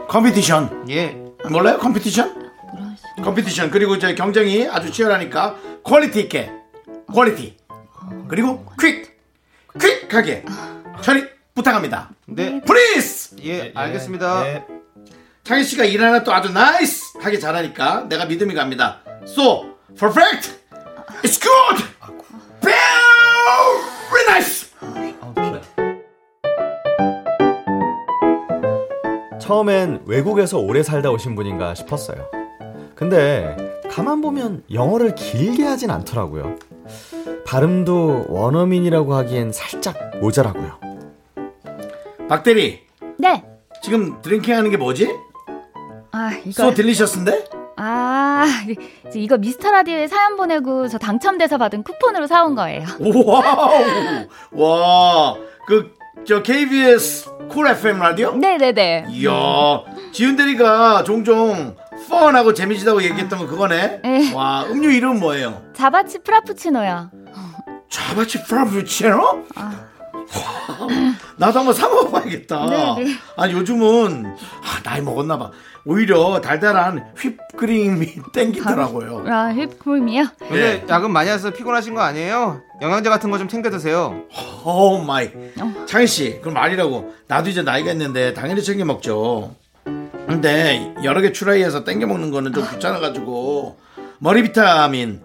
competition 예. 몰라요? competition competition 그리고 이제 경쟁이 아주 치열하니까 quality 있게. quality 그리고 quick quick하게. 처리 부탁합니다 네. please 예, 알겠습니다 예. 창희 씨가 일 하나 또 아주 nice하게 잘하니까 내가 믿음이 갑니다. So perfect, it's good, very nice. 처음엔 외국에서 오래 살다 오신 분인가 싶었어요. 근데 가만 보면 영어를 길게 하진 않더라고요. 발음도 원어민이라고 하기엔 살짝 모자라고요. 박대리 네. 지금 drinking 하는 게 뭐지? 아, 이거. So delicious한데? 아, 이거 미스터 라디오에 사연 보내고 저 당첨돼서 받은 쿠폰으로 사온 거예요. wow, 와, 그 저 KBS Cool FM 라디오? 네네네. 이야, 지윤 대리가 종종 fun하고 재미지다고 얘기했던 거 그거네. 네. 와, 음료 이름 뭐예요? Java Chip Frappuccino요. Java Chip Frappuccino? 아. 나도 한번 사 먹어봐야겠다. 네, 네. 아니 요즘은 아, 나이 먹었나 봐. 오히려 달달한 whip cream이 땡기더라고요. 아, whip cream이요? 요새 네. 야근 많이 해서 피곤하신 거 아니에요? 영양제 같은 거 좀 챙겨 드세요 oh my. 창희 씨, 그럼 말이라고. 나도 이제 나이가 있는데 당연히 챙겨 먹죠. 근데 여러 개 try해서 챙겨 먹는 거는 좀 귀찮아 가지고 머리 비타민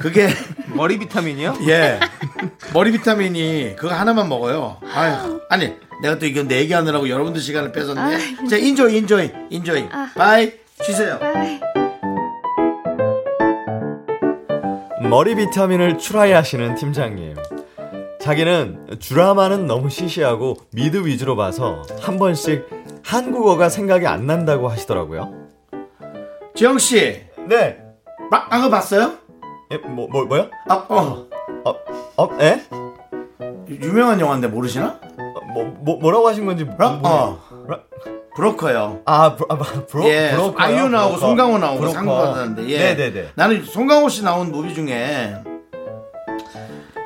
그게 머리 비타민이요? 예 머리 비타민이 그거 하나만 먹어요. 아유 아니 내가 또 이거 내 얘기하느라고 여러분들 시간을 뺏었네. 자 enjoy enjoy enjoy. bye 쉬세요. 머리 비타민을 try 하시는 팀장님. 자기는 드라마는 너무 시시하고 미드 위주로 봐서 한 번씩 한국어가 생각이 안 난다고 하시더라고요. 지영 씨, 네. 마, 아, 그거 봤어요? 예, 뭐, 뭐, 뭐요? 아, 어. 어, 어, 예? 유명한 영화인데 모르시나? 어, 뭐, 뭐, 뭐라고 하신 건지. 브라, 뭐- 어. 브라- 브로커요. 아, 브로, 아, 브로, 예, 브로커요? 아이유 나오고 브로커. 송강호 나오고 브로커. 상 받았는데, 예. 네네네. 나는 송강호 씨 나온 movie 중에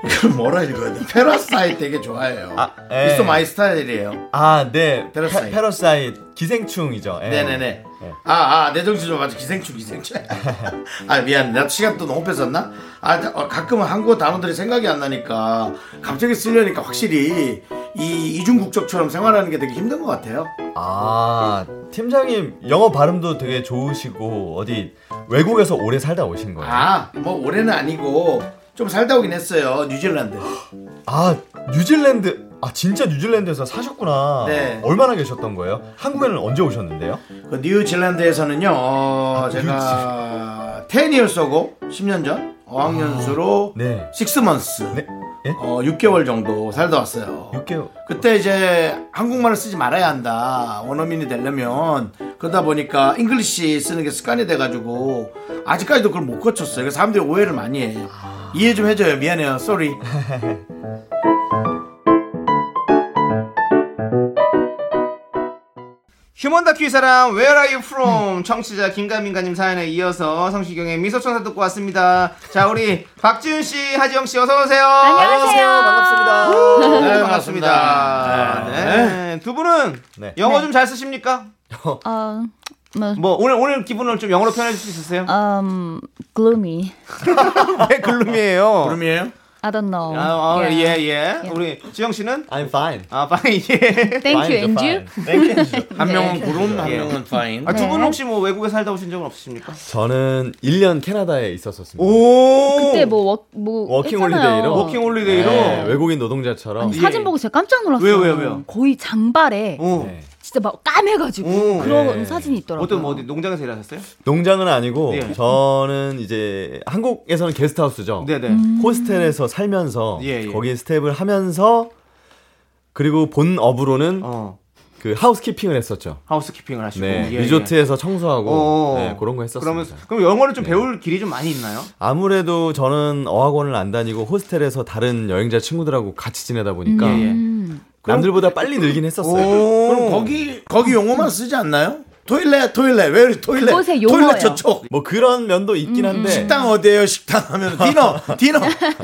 이걸 뭐라 읽어야 돼? Parasite 되게 좋아해요. 아, 예. it's my style이에요. 아, 네. Parasite. 페, Parasite. 기생충이죠. 예. 네네네. 아, 아, 내 정신 좀 맞아. 기생충, 기생충. 아, 미안. 내가 시간 또 너무 뺏었나? 아, 어, 가끔은 한국어 단어들이 생각이 안 나니까 갑자기 쓰려니까 확실히 이 이중국적처럼 생활하는 게 되게 힘든 것 같아요. 아, 팀장님 영어 발음도 되게 좋으시고 어디 외국에서 오래 살다 오신 거예요? 아, 뭐 올해는 아니고 좀 살다 오긴 했어요. 뉴질랜드. 아, 뉴질랜드. 아, 진짜 뉴질랜드에서 사셨구나. 네. 얼마나 계셨던 거예요? 한국에는 언제 오셨는데요? 그 뉴질랜드에서는요, 어, 제가 10years고 10년 전 어학연수로 네. 6months, 네. 예? 어, 6개월 정도 살다 왔어요. 6개월. 그때 이제 한국말을 쓰지 말아야 한다. 원어민이 되려면 그러다 보니까 English 쓰는 게 습관이 돼 가지고 아직까지도 그걸 못 고쳤어요. 그래서 사람들이 오해를 많이 해요. 이해 좀 해줘요. 미안해요. sorry. 휴먼 다큐 이 사람 Where are you from? 청취자 김가민가님 사연에 이어서 성시경의 미소천사 듣고 왔습니다. 자 우리 박지훈 씨, 하지영 씨 어서 오세요. 안녕하세요. 반갑습니다. 네 반갑습니다. 네. 두 분은 네. 영어 네. 좀잘 쓰십니까? 어, 뭐, 뭐 오늘 오늘 기분을 좀 영어로 표현해 주실 수 있으세요? um, gloomy. 왜 글룸이에요? 그럼이에요? I don't know. 아, 아, Yeah. 예, 예. 우리 지영 씨는? I'm fine. 아, 파인, 예. Thank you, and you? Thank you. 한 네. 명은 구름, 한 예. 명은 fine. 아, 두분 네. 혹시 뭐 외국에 살다 오신 적은 없으십니까? 저는 1년 캐나다에 있었었습니다. 오! 그때 뭐, 워, 뭐, working. holiday로? working holiday로? 네, 외국인 노동자처럼. 아니, 사진 보고 제가 깜짝 놀랐어요. 왜요, 왜요, 왜요? 거의 장발에 오. 네. 진짜 막 까매가지고 오. 그런 네. 사진이 있더라고요. 어떤 뭐 어디 농장에서 일하셨어요? 농장은 아니고 예. 저는 이제 한국에서는 게스트하우스죠. 네네. 음. 호스텔에서 살면서 예, 예. 거기에 스텝을 하면서 그리고 본 업으로는 어. 그 하우스키핑을 했었죠. 하우스키핑을 하시고. 네, 예, 리조트에서 청소하고 어. 네, 그런 거. 그러면 그럼 영어를 좀 네. 배울 길이 좀 많이 있나요? 아무래도 저는 어학원을 안 다니고 호스텔에서 다른 여행자 친구들하고 같이 지내다 보니까 예, 예. 음. 남들보다 빨리 늘긴 했었어요. 그럼 거기, 거기 용어만 쓰지 않나요? 토일렛, 토일렛. 왜 토일렛? 그곳의 토일렛 용어예요. 저쪽. 뭐 그런 면도 있긴 한데 식당 어디에요? 식당 하면 디너, 디너.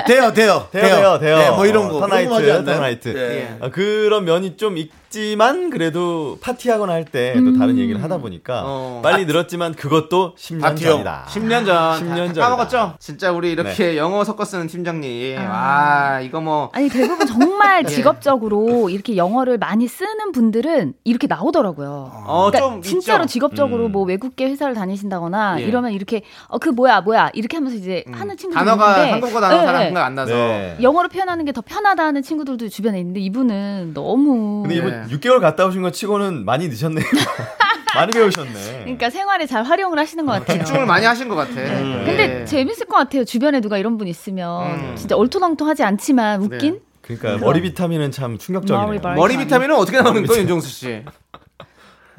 돼요, 돼요. 돼요, 돼요, 돼요. 네, 뭐 이런 거. 어, 터나이트, 않나요? 터나이트. 예. 아, 그런 면이 좀 있지만 그래도 파티하거나 할 때 또 다른 얘기를 하다 보니까 어. 빨리 늘었지만 그것도 10년 파티요. 전이다. 10년 전. 10년 다 전이다. 까먹었죠? 진짜 우리 이렇게 영어 섞어 쓰는 팀장님. 아, 이거 뭐. 아니 대부분 정말 직업적으로 이렇게 영어를 많이 쓰는 분들은 이렇게 나오더라고요. 어, 그러니까 좀 진짜 로 있죠? 직업적으로 음. 뭐 외국계 회사를 다니신다거나 예. 이러면 이렇게 어 그 뭐야 뭐야 이렇게 하면서 이제 하는 친구들 단어가 있는데 한국어 단어 네, 가 네. 생각 안 나서. 네. 영어로 표현하는 게 더 편하다는 친구들도 주변에 있는데 이분은 너무 근데 이분 네. 6개월 갔다 오신 거 치고는 많이 늦었네요. 많이 배우셨네. 그러니까 생활에 잘 활용을 하시는 것 같아요. 집중을 많이 하신 것 같아. 네. 근데 예. 재밌을 것 같아요. 주변에 누가 이런 분 있으면 음. 진짜 얼토당토하지 않지만 웃긴. 네. 그러니까 머리 비타민은 참 충격적이네요. 머리 비타민은 어떻게 나오는 거예요, 윤정수 씨?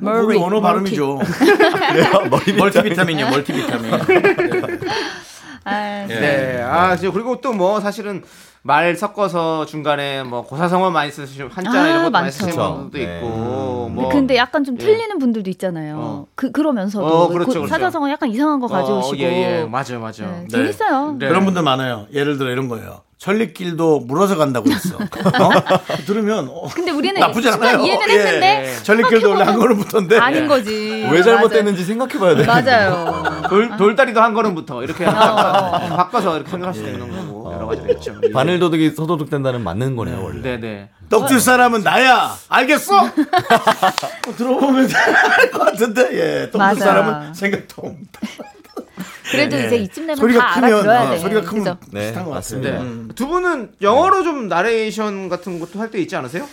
뭐 머리, 언어 머리. 발음이죠. 멀티비타민이요, 멀티비타민. 아, 예. 네. 아, 저 그리고 또 뭐 사실은 말 섞어서 중간에 뭐 고사성어 많이 쓰시는 한자 아, 이런 것도 많이. 쓰시는. 분들도 네. 있고. 근데, 뭐 근데 약간 좀 예. 틀리는 분들도 있잖아요. 어. 그 그러면서도 어, 그렇죠, 그 그렇죠. 사자성어 약간 이상한 거 가져오시고. 어, 예, 예. 맞아요, 맞아요. 네, 네. 재밌어요. 네. 그런 분들 많아요. 예를 들어 이런 거예요. 천리길도 물어서 간다고 했어. 어? 들으면 어, 근데 우리는 나쁘지 않아요. 이해는 예. 했는데 천리길도 원래 한 걸음 붙었는데 아닌 거지. 왜 잘못됐는지 생각해봐야 돼. 맞아요. 맞아요. 돌, 돌다리도 한 걸음부터 이렇게 어. 바꿔서 이렇게 생각할 수도 있는 거고 여러 가지가 있죠. 예. 바늘 도둑이 서도둑 된다는 맞는 거네요 원래. 네네. 떡줄 사람은 나야. 알겠어? 어, 들어보면 알 것 같은데 예. 떡줄. 사람은 생각도 없다. 그래도 예. 이제 이쯤 되면 소리가 다 크면 알아들어야 어, 돼. 소리가 크면 그죠? 네, 비슷한 것. 네. 같습니다. 음. 두 분은 영어로 좀 나레이션 같은 것도 할 때 있지 않으세요?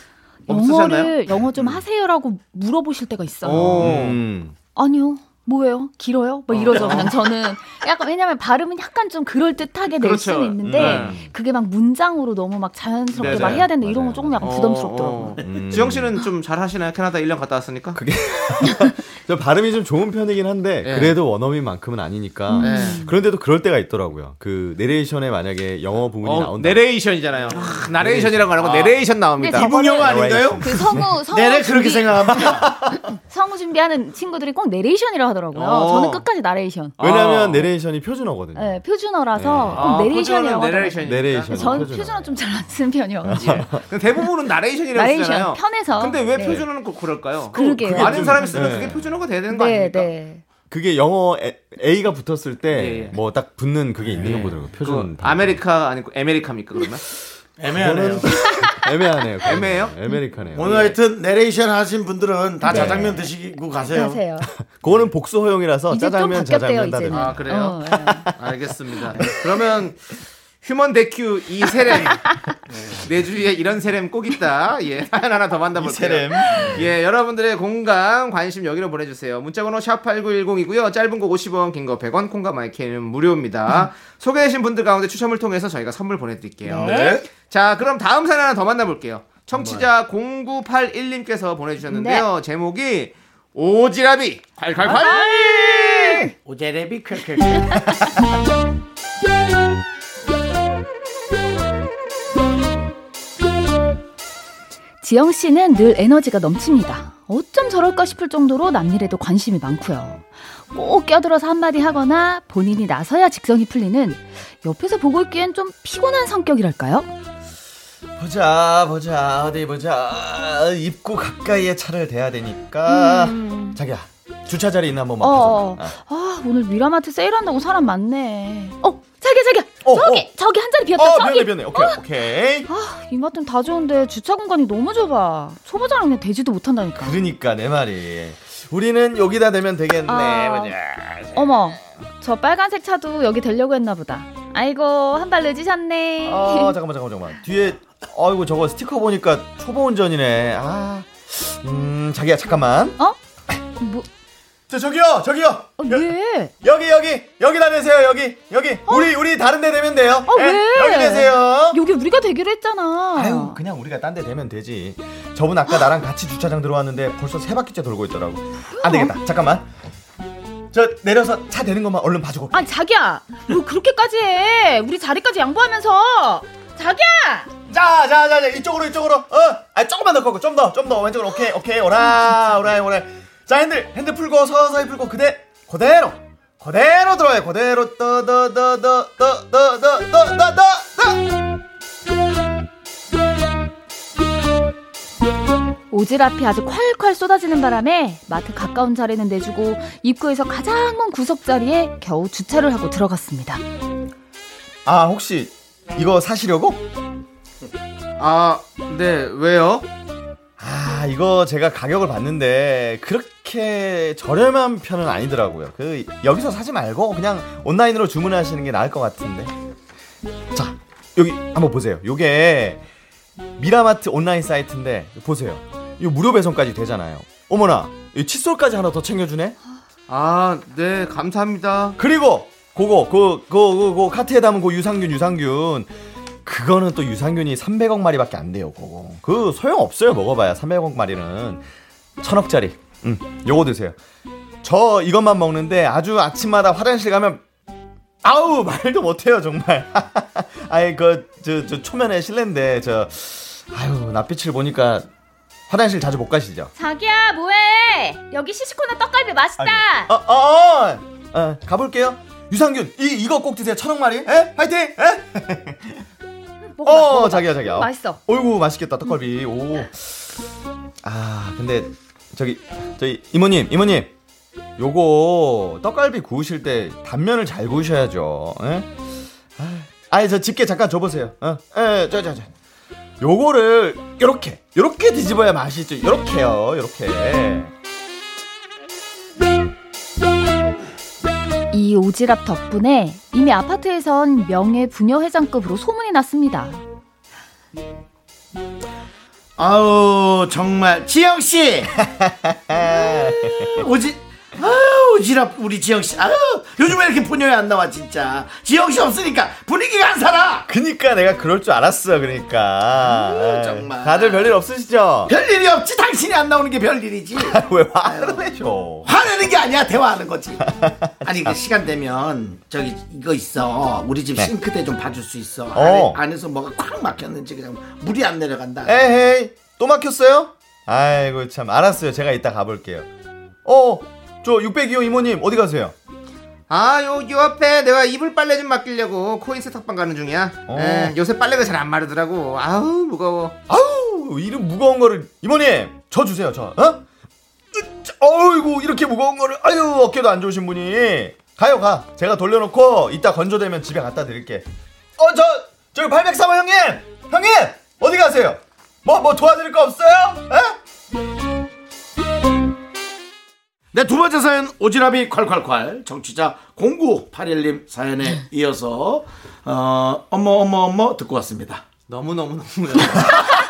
없으셨나요? 영어를 영어 좀 하세요라고 물어보실 때가 있어요. 오. 음. 아니요. 뭐예요? 길어요? 뭐 이러죠. 그냥 저는 약간 왜냐면 발음은 약간 좀 그럴 듯하게 낼 그렇죠. 수는 있는데 네. 그게 막 문장으로 너무 막 자연스럽게 네네. 막 해야 되는데 이런 맞아요. 건 조금 약간 부담스럽더라고요. 어, 어. 지영 씨는 좀 잘 하시나요? 캐나다 1년 갔다 왔으니까. 그게 저 발음이 좀 좋은 편이긴 한데 예. 그래도 원어민만큼은 아니니까 네. 그런데도 그럴 때가 있더라고요. 그 내레이션에 만약에 영어 부분이 어, 나온다. 내레이션이잖아요. 나레이션이라고 안 하고 내레이션 나옵니다. 근데 이분 영어 아닌가요? 그 성우 성우 내내 그렇게 생각합니다. 성우 준비하는 친구들이 꼭 내레이션이라 하더라고요. 어. 저는 끝까지 나레이션. 왜냐하면 아. 내레이션이 표준어거든요. 네, 표준어라서 아, 꼭 내레이션이라고 표준어는 하더라고요. 내레이션. 저는 표준어. 좀 잘 안 쓰는 편이어서 근데 대부분은 나레이션이라고 나레이션, 쓰잖아요. 편해서. 근데 왜 네. 표준어는 꼭 그럴까요? 그러게요. 아는 좀- 사람이 쓰면 네. 그게 표준어가 돼야 되는 거 네, 아닙니까? 네. 그게 영어 에, A가 붙었을 예, 때 예. 뭐딱 붙는 그게 있는 거 보더라고요. 그 표준. 아메리카 아니고 아메리카입니까 그러면? 애매하네요. 애매하네요. 애매해요? 아메리카네요. 오늘 하여튼 내레이션 하신 분들은 다 네. 자장면 드시고 가세요. 하세요. 그거는 복수 허용이라서 짜장면 바뀌었대요, 자장면 다. 됩니다. 아 그래요? 어, 네. 알겠습니다. 그러면 human 다큐 이 세렘 네, 내 주위에 이런 세렘 꼭 있다. 예 사연 하나 더 만나볼게요. 세렘. 예 여러분들의 공감 관심 여기로 보내주세요. 문자번호 샵 #8910이고요. 짧은 거 50원, 긴 거 100원, 콩과 마이크는 무료입니다. 소개되신 분들 가운데 추첨을 통해서 저희가 선물 보내드릴게요. 네. 자 그럼 다음 사연 하나 더 만나볼게요. 청취자 0981님께서 보내주셨는데요. 네. 제목이 오지랖이 콸콸콸. 오제레비 쾌쾌. 지영 씨는 늘 에너지가 넘칩니다. 어쩜 저럴까 싶을 정도로 남일에도 관심이 많고요. 꼭 껴들어서 한마디 하거나 본인이 나서야 직성이 풀리는 옆에서 보고 있기엔 좀 피곤한 성격이랄까요? 보자 보자 어디 보자 입구 가까이에 차를 대야 되니까 음. 자기야 주차 자리 있나 한번 만 어, 봐줘. 아, 오늘 미라마트 세일한다고 사람 많네. 어, 자기야, 자기야. 어, 저기, 어. 저기 한 자리 비었다. 어 저기. 변해 변해 오케이 오케이 아, 이 마트는 다 좋은데 주차 공간이 너무 좁아. 초보자랑 그냥 되지도 못한다니까. 그러니까 내 말이 우리는 여기다 대면 되겠네 아. 어머, 저 빨간색 차도 여기 대려고 했나 보다. 아이고, 한 발 늦으셨네. 아 잠깐만 잠깐만 잠깐만 뒤에 아이고 저거 스티커 보니까 초보 운전이네 아 음 자기야 잠깐만 어? 뭐, 저 저기요 저기요. 어, 왜? 여기 여기 여기다 대세요 여기 여기. 우리 우리 다른 데 대면 돼요. 어, 예, 왜? 여기 대세요. 여기 우리가 되기로 했잖아. 아유 그냥 우리가 딴 데 대면 되지. 저분 아까 나랑 같이 주차장 들어왔는데 벌써 세 바퀴째 돌고 있더라고. 안 되겠다. 잠깐만. 저 내려서 차 대는 것만 얼른 봐주고 아니, 자기야. 뭐 그렇게까지 해. 우리 자리까지 양보하면서. 자기야! 자자 자 이쪽으로 이쪽으로. 어아 조금만 더 꺾고 좀더 좀 더. 왼쪽으로 오케이 오케이. 오라 오라 오라 자 핸들 핸들 풀고 서서히 풀고 그대 그대로 그대로 들어요 그대로 떠떠떠떠떠떠떠떠떠떠 오지랖이 아주 콸콸 쏟아지는 바람에 마트 가까운 자리는 내주고 입구에서 가장 먼 구석 자리에 겨우 주차를 하고 들어갔습니다. 아 혹시 이거 사시려고? 아, 네, 왜요? 아 이거 제가 가격을 봤는데 그렇게 저렴한 편은 아니더라고요. 그 여기서 사지 말고 그냥 온라인으로 주문하시는 게 나을 것 같은데. 자 여기 한번 보세요. 요게 미라마트 온라인 사이트인데 보세요. 이거 무료 배송까지 되잖아요. 어머나 이 칫솔까지 하나 더 챙겨주네. 아, 네, 감사합니다. 그리고 그거 그그그그 카트에 담은 그 유산균 유산균 그거는 또 유산균이 300억 마리밖에 안 돼요. 그거 그 소용 없어요. 먹어봐야 300억 마리는 천억짜리. 음, 요거 드세요. 저 이것만 먹는데 아주 아침마다 화장실 가면 아우 말도 못해요 정말. 아이 그저 저 초면에 실내인데 저 아유 낯빛을 보니까 화장실 자주 못 가시죠? 자기야 뭐해? 여기 시시코나 떡갈비 맛있다. 어, 어, 어, 어, 가볼게요. 유산균 이 이거 꼭 드세요. 천억 마리. 에? 파이팅. 에? 먹어봐, 어, 먹어봐. 자기야, 자기야. 어. 맛있어. 어이구, 맛있겠다, 떡갈비. 오. 아, 근데, 저기, 저희, 이모님, 이모님. 요거, 떡갈비 구우실 때 단면을 잘 구우셔야죠. 에? 아, 아이, 저 집게 잠깐 줘 보세요. 어, 에, 저, 저, 저. 요거를, 요렇게, 요렇게 뒤집어야 맛있죠. 요렇게요, 요렇게. 이 오지랖 덕분에 이미 아파트에선 명예 부녀 회장급으로 소문이 났습니다. 아우 정말 지영 씨 오지 아유 지랍 우리 지영 씨. 아유 요즘 왜 이렇게 분녀에 안 나와 진짜. 지영 씨 없으니까 분위기가 안 살아. 그니까 내가 그럴 줄 알았어. 그러니까. 아유, 정말. 다들 별일 없으시죠? 별일이 없지 당신이 안 나오는 게 별일이지. 왜 화를 내죠? 화내는 게 아니야 대화하는 거지. 아니 그 시간 되면 저기 이거 있어. 우리 집 네. 싱크대 좀 봐줄 수 있어. 어. 안에, 안에서 뭐가 콱 막혔는지 그냥 물이 안 내려간다. 에헤이 또 막혔어요? 아이고 참 알았어요. 제가 이따 가볼게요. 어, 저 602호 이모님 어디 가세요? 아, 요, 요 앞에 내가 이불 빨래 좀 맡기려고 코인 세탁방 가는 중이야. 어. 예, 요새 빨래가 잘 안 마르더라고. 아우, 무거워. 아우 이런 무거운 거를 이모님 저 주세요 저. 어? 어이구 이렇게 무거운 거를 아유 어깨도 안 좋으신 분이 가요 가. 제가 돌려놓고 이따 건조되면 집에 갖다 드릴게. 어 저 저기 803호 형님 형님 어디 가세요? 뭐뭐 도와드릴 거 없어요? 에? 네, 두 번째 사연 오지랖이 콸콸콸 정취자 0981님 사연에 이어서 어, 어머 어머 어머 듣고 왔습니다. 너무너무너무요.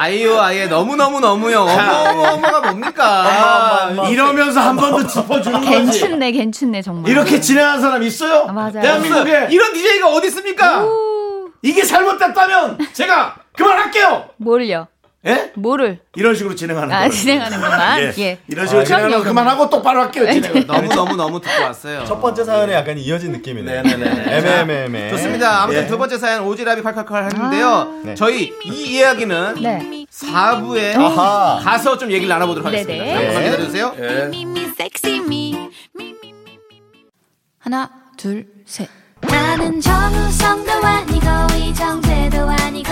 아이요, 아예 너무너무너무요. 어머어머가 뭡니까? 이러면서 한 번 더 짚어주는 거지. 괜찮네, 괜찮네, 정말. 이렇게 진행한 사람 있어요? 아, 맞아요. 대한민국에 이런 DJ가 어디 있습니까? 이게 잘못됐다면 제가 그만할게요. 뭘요? 예? 뭐를? 이런 식으로 진행하는 아, 거예요. 진행하는구만. 예. 예. 이런 식으로 진행하는 거 그만하고 똑바로 할게요. 진행을. 너무 너무 너무 듣고 왔어요. 첫 번째 사연에 약간 이어진 느낌이네. 네네네. 애매애매애매. 좋습니다. 아무튼 예. 두 번째 사연 오지랅이 칼칼칼 했는데요. 네. 저희 이 이야기는 네. 4부에 아하. 가서 좀 얘기를 나눠보도록 하겠습니다. 네네. 잠깐만 네. 기다려주세요. 예. 하나, 둘, 셋. 나는 정우성도 아니고 이정재도 아니고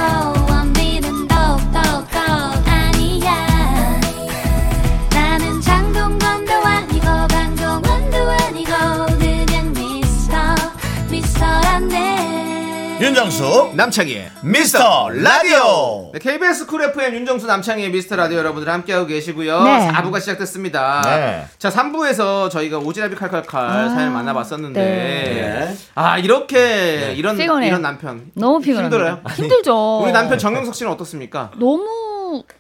윤정수 남창희의 미스터 라디오. 네, KBS 쿨 FM 윤정수 남창희의 미스터 라디오 여러분들 함께하고 계시고요. 네. 4부가 시작됐습니다. 네. 자, 3부에서 저희가 오지랖이 칼칼칼 사연 만나봤었는데 네. 아, 이렇게 이런 피곤해요. 이런 남편 너무 피곤합니다. 힘들어요? 힘들죠. 우리 남편 정영석 씨는 어떻습니까? 너무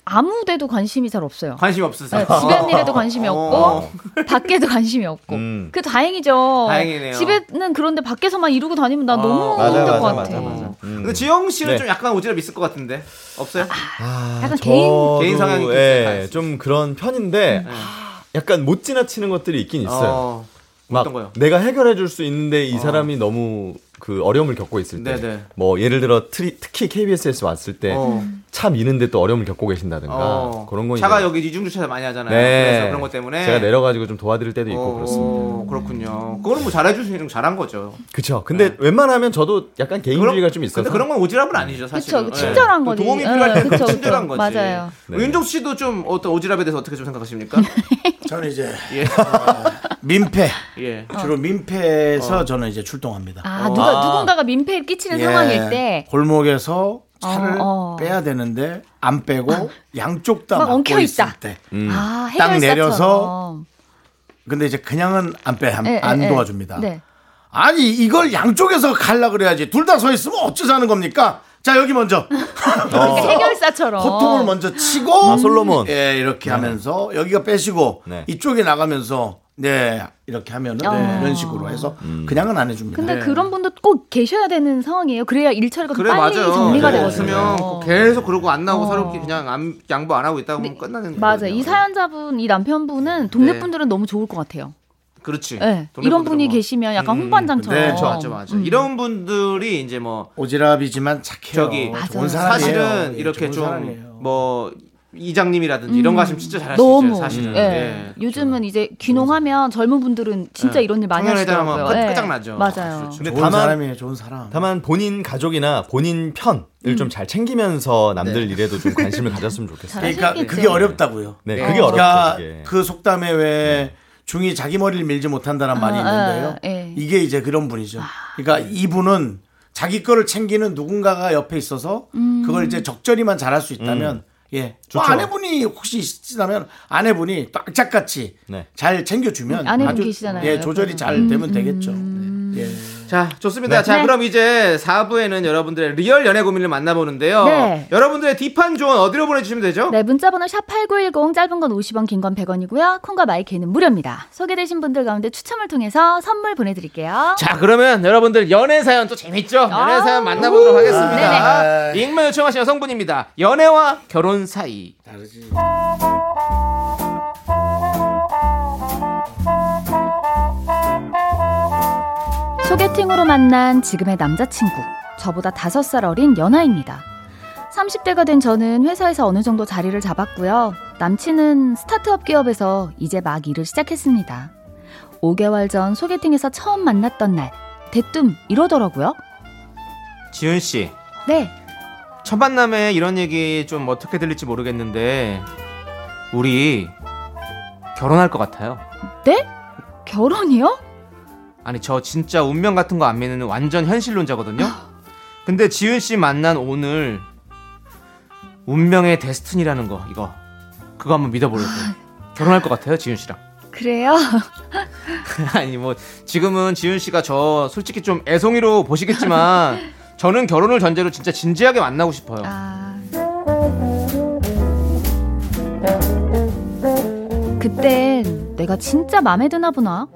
아무 데도 관심이 잘 없어요. 관심 없으세요? 네, 집안일에도 관심이 없고 어. 밖에도 관심이 없고 음. 그 다행이죠. 다행이네요. 집에는 그런데 밖에서만 이루고 다니면 나 어. 너무 힘들 맞아요, 것 같아. 맞아요. 음. 근데 지영 씨는 네. 좀 약간 오지랖 있을 것 같은데 없어요? 아, 약간 저도, 개인- 개인 성향이 좀 예. 좀 그런 편인데 아, 약간 못 지나치는 것들이 있긴 있어요. 어, 막 어떤 거요? 내가 해결해 줄 수 있는데 이 사람이 너무 그 어려움을 겪고 있을 때, 네네. 뭐 예를 들어 트리, 특히 KBS에서 왔을 때차 어. 미는데 또 어려움을 겪고 계신다든가 어. 그런 거 차가 이제 여기 이중 주차 많이 하잖아요. 네. 그래서 그런 것 때문에 제가 내려가지고 좀 도와드릴 때도 있고 어, 그렇습니다. 그렇군요. 그거는 뭐 잘해주시는 거 잘한 거죠. 그쵸. 근데 웬만하면 저도 약간 개인주의가 좀 있어서 근데 그런 건 오지랖은 아니죠, 사실. 그쵸, 친절한 거지. 도움이 필요할 때 예, 그쵸, 친절한. 거지. 맞아요. 네. 윤종 씨도 좀 어떤 오지랖에 대해서 어떻게 좀 생각하십니까? 저는 이제 예. 민폐 예. 주로 민폐에서 저는 이제 출동합니다. 아, 누가 누군가가 민폐를 끼치는 상황일 때 골목에서 차를 어, 어. 빼야 되는데 안 빼고 양쪽 다 엉켜 있을 있다. 때. 아, 딱 해결사처럼. 내려서 근데 이제 그냥은 안 빼, 안, 예, 안 예, 예. 도와줍니다. 네. 아니 이걸 양쪽에서 갈라 그래야지 둘 다 서 있으면 어쩌자는 겁니까? 자 여기 먼저 그러니까 해결사처럼. 호통을 먼저 치고 아, 솔로몬. 예 이렇게 하면서 여기가 빼시고 네. 이쪽이 나가면서 네 이렇게 하면은 어. 이런 식으로 해서 음. 그냥은 안 해줍니다. 근데 네. 그런 분도 꼭 계셔야 되는 상황이에요. 그래야 일 처리가 좀 그래 빨리 맞아요. 정리가 네. 되거든요. 없으면 계속 그러고 안 나오고 어. 서로 그냥 안, 양보 안 하고 있다 보면 끝나는 맞아요. 거거든요. 이 사연자분, 이 남편분은 동네 네. 분들은 너무 좋을 것 같아요. 그렇지. 네. 동네 이런 분들은 분이 뭐- 계시면 약간 음, 홍반장처럼. 네, 맞아 맞아 맞아. 음. 이런 분들이 이제 뭐 오지랖이지만 착해요. 저기 맞아요. 좋은 사람이에요. 사실은 예, 이렇게 좋은 사람이에요. 좀 뭐 이장님이라든지 이런 거 하시면 진짜 음. 있어요. 사실은. 예. 예. 요즘은 이제 귀농하면 젊은 분들은 진짜 예. 이런 일 많이 하시더라고요. 끝- 예. 끝장나죠. 맞아요. 그렇죠. 근데 좋은 다만 사람이에요. 좋은 사람. 다만 본인 가족이나 본인 편을 좀잘 챙기면서 남들 일에도 좀 관심을 가졌으면 좋겠어요. 잘 그러니까. 그게 어렵다고요. 네, 네. 그게 그러니까 어렵죠. 그게. 그 속담에 왜 중이 자기 머리를 밀지 못한다는 말이 아, 있는데요. 아, 예. 이게 이제 그런 분이죠. 그러니까 이분은 자기 거를 챙기는 누군가가 옆에 있어서 음. 그걸 이제 적절히만 잘할 수 있다면 예. 뭐 좋죠. 아내분이 혹시 있다면 아내분이 딱짝같이 네. 잘 챙겨주면 음, 아내분 아주 계시잖아요, 예. 조절이 잘 되면 되겠죠. 예. 자, 좋습니다. 자, 네. 그럼 이제 4부에는 여러분들의 real 연애 고민을 만나보는데요. 네. 여러분들의 deep한 조언 어디로 보내주시면 되죠? 네, 문자번호 샵8910 짧은 건 50원, 긴 건 100원이고요. 콩과 마이크는 무료입니다. 소개되신 분들 가운데 추첨을 통해서 선물 보내드릴게요. 자, 그러면 여러분들 연애 사연 또 재밌죠? 연애 아, 사연 만나보도록 하겠습니다. 네네. 익명 요청하신 여성분입니다. 연애와 결혼 사이. 다르지. 소개팅으로 만난 지금의 남자친구. 저보다 5살 어린 연하입니다. 30대가 된 저는 회사에서 어느 정도 자리를 잡았고요. 남친은 스타트업 기업에서 이제 막 일을 시작했습니다. 5개월 전 소개팅에서 처음 만났던 날, 대뜸 이러더라고요. 지은 씨, 네, 첫 만남에 이런 얘기 좀 어떻게 들릴지 모르겠는데, 우리 결혼할 것 같아요. 네? 결혼이요? 아니, 저 진짜 운명 같은 거 안 믿는 완전 현실론자거든요? 근데 지은 씨 만난 오늘, 운명의 데스티니라는 거, 이거. 그거 한번 믿어보려고. 결혼할 것 같아요, 지은 씨랑. 그래요? 아니 뭐 지금은 지윤 씨가 저 솔직히 좀 애송이로 보시겠지만 저는 결혼을 전제로 진짜 진지하게 만나고 싶어요. 아. 그땐 내가 진짜 마음에 드나 보나?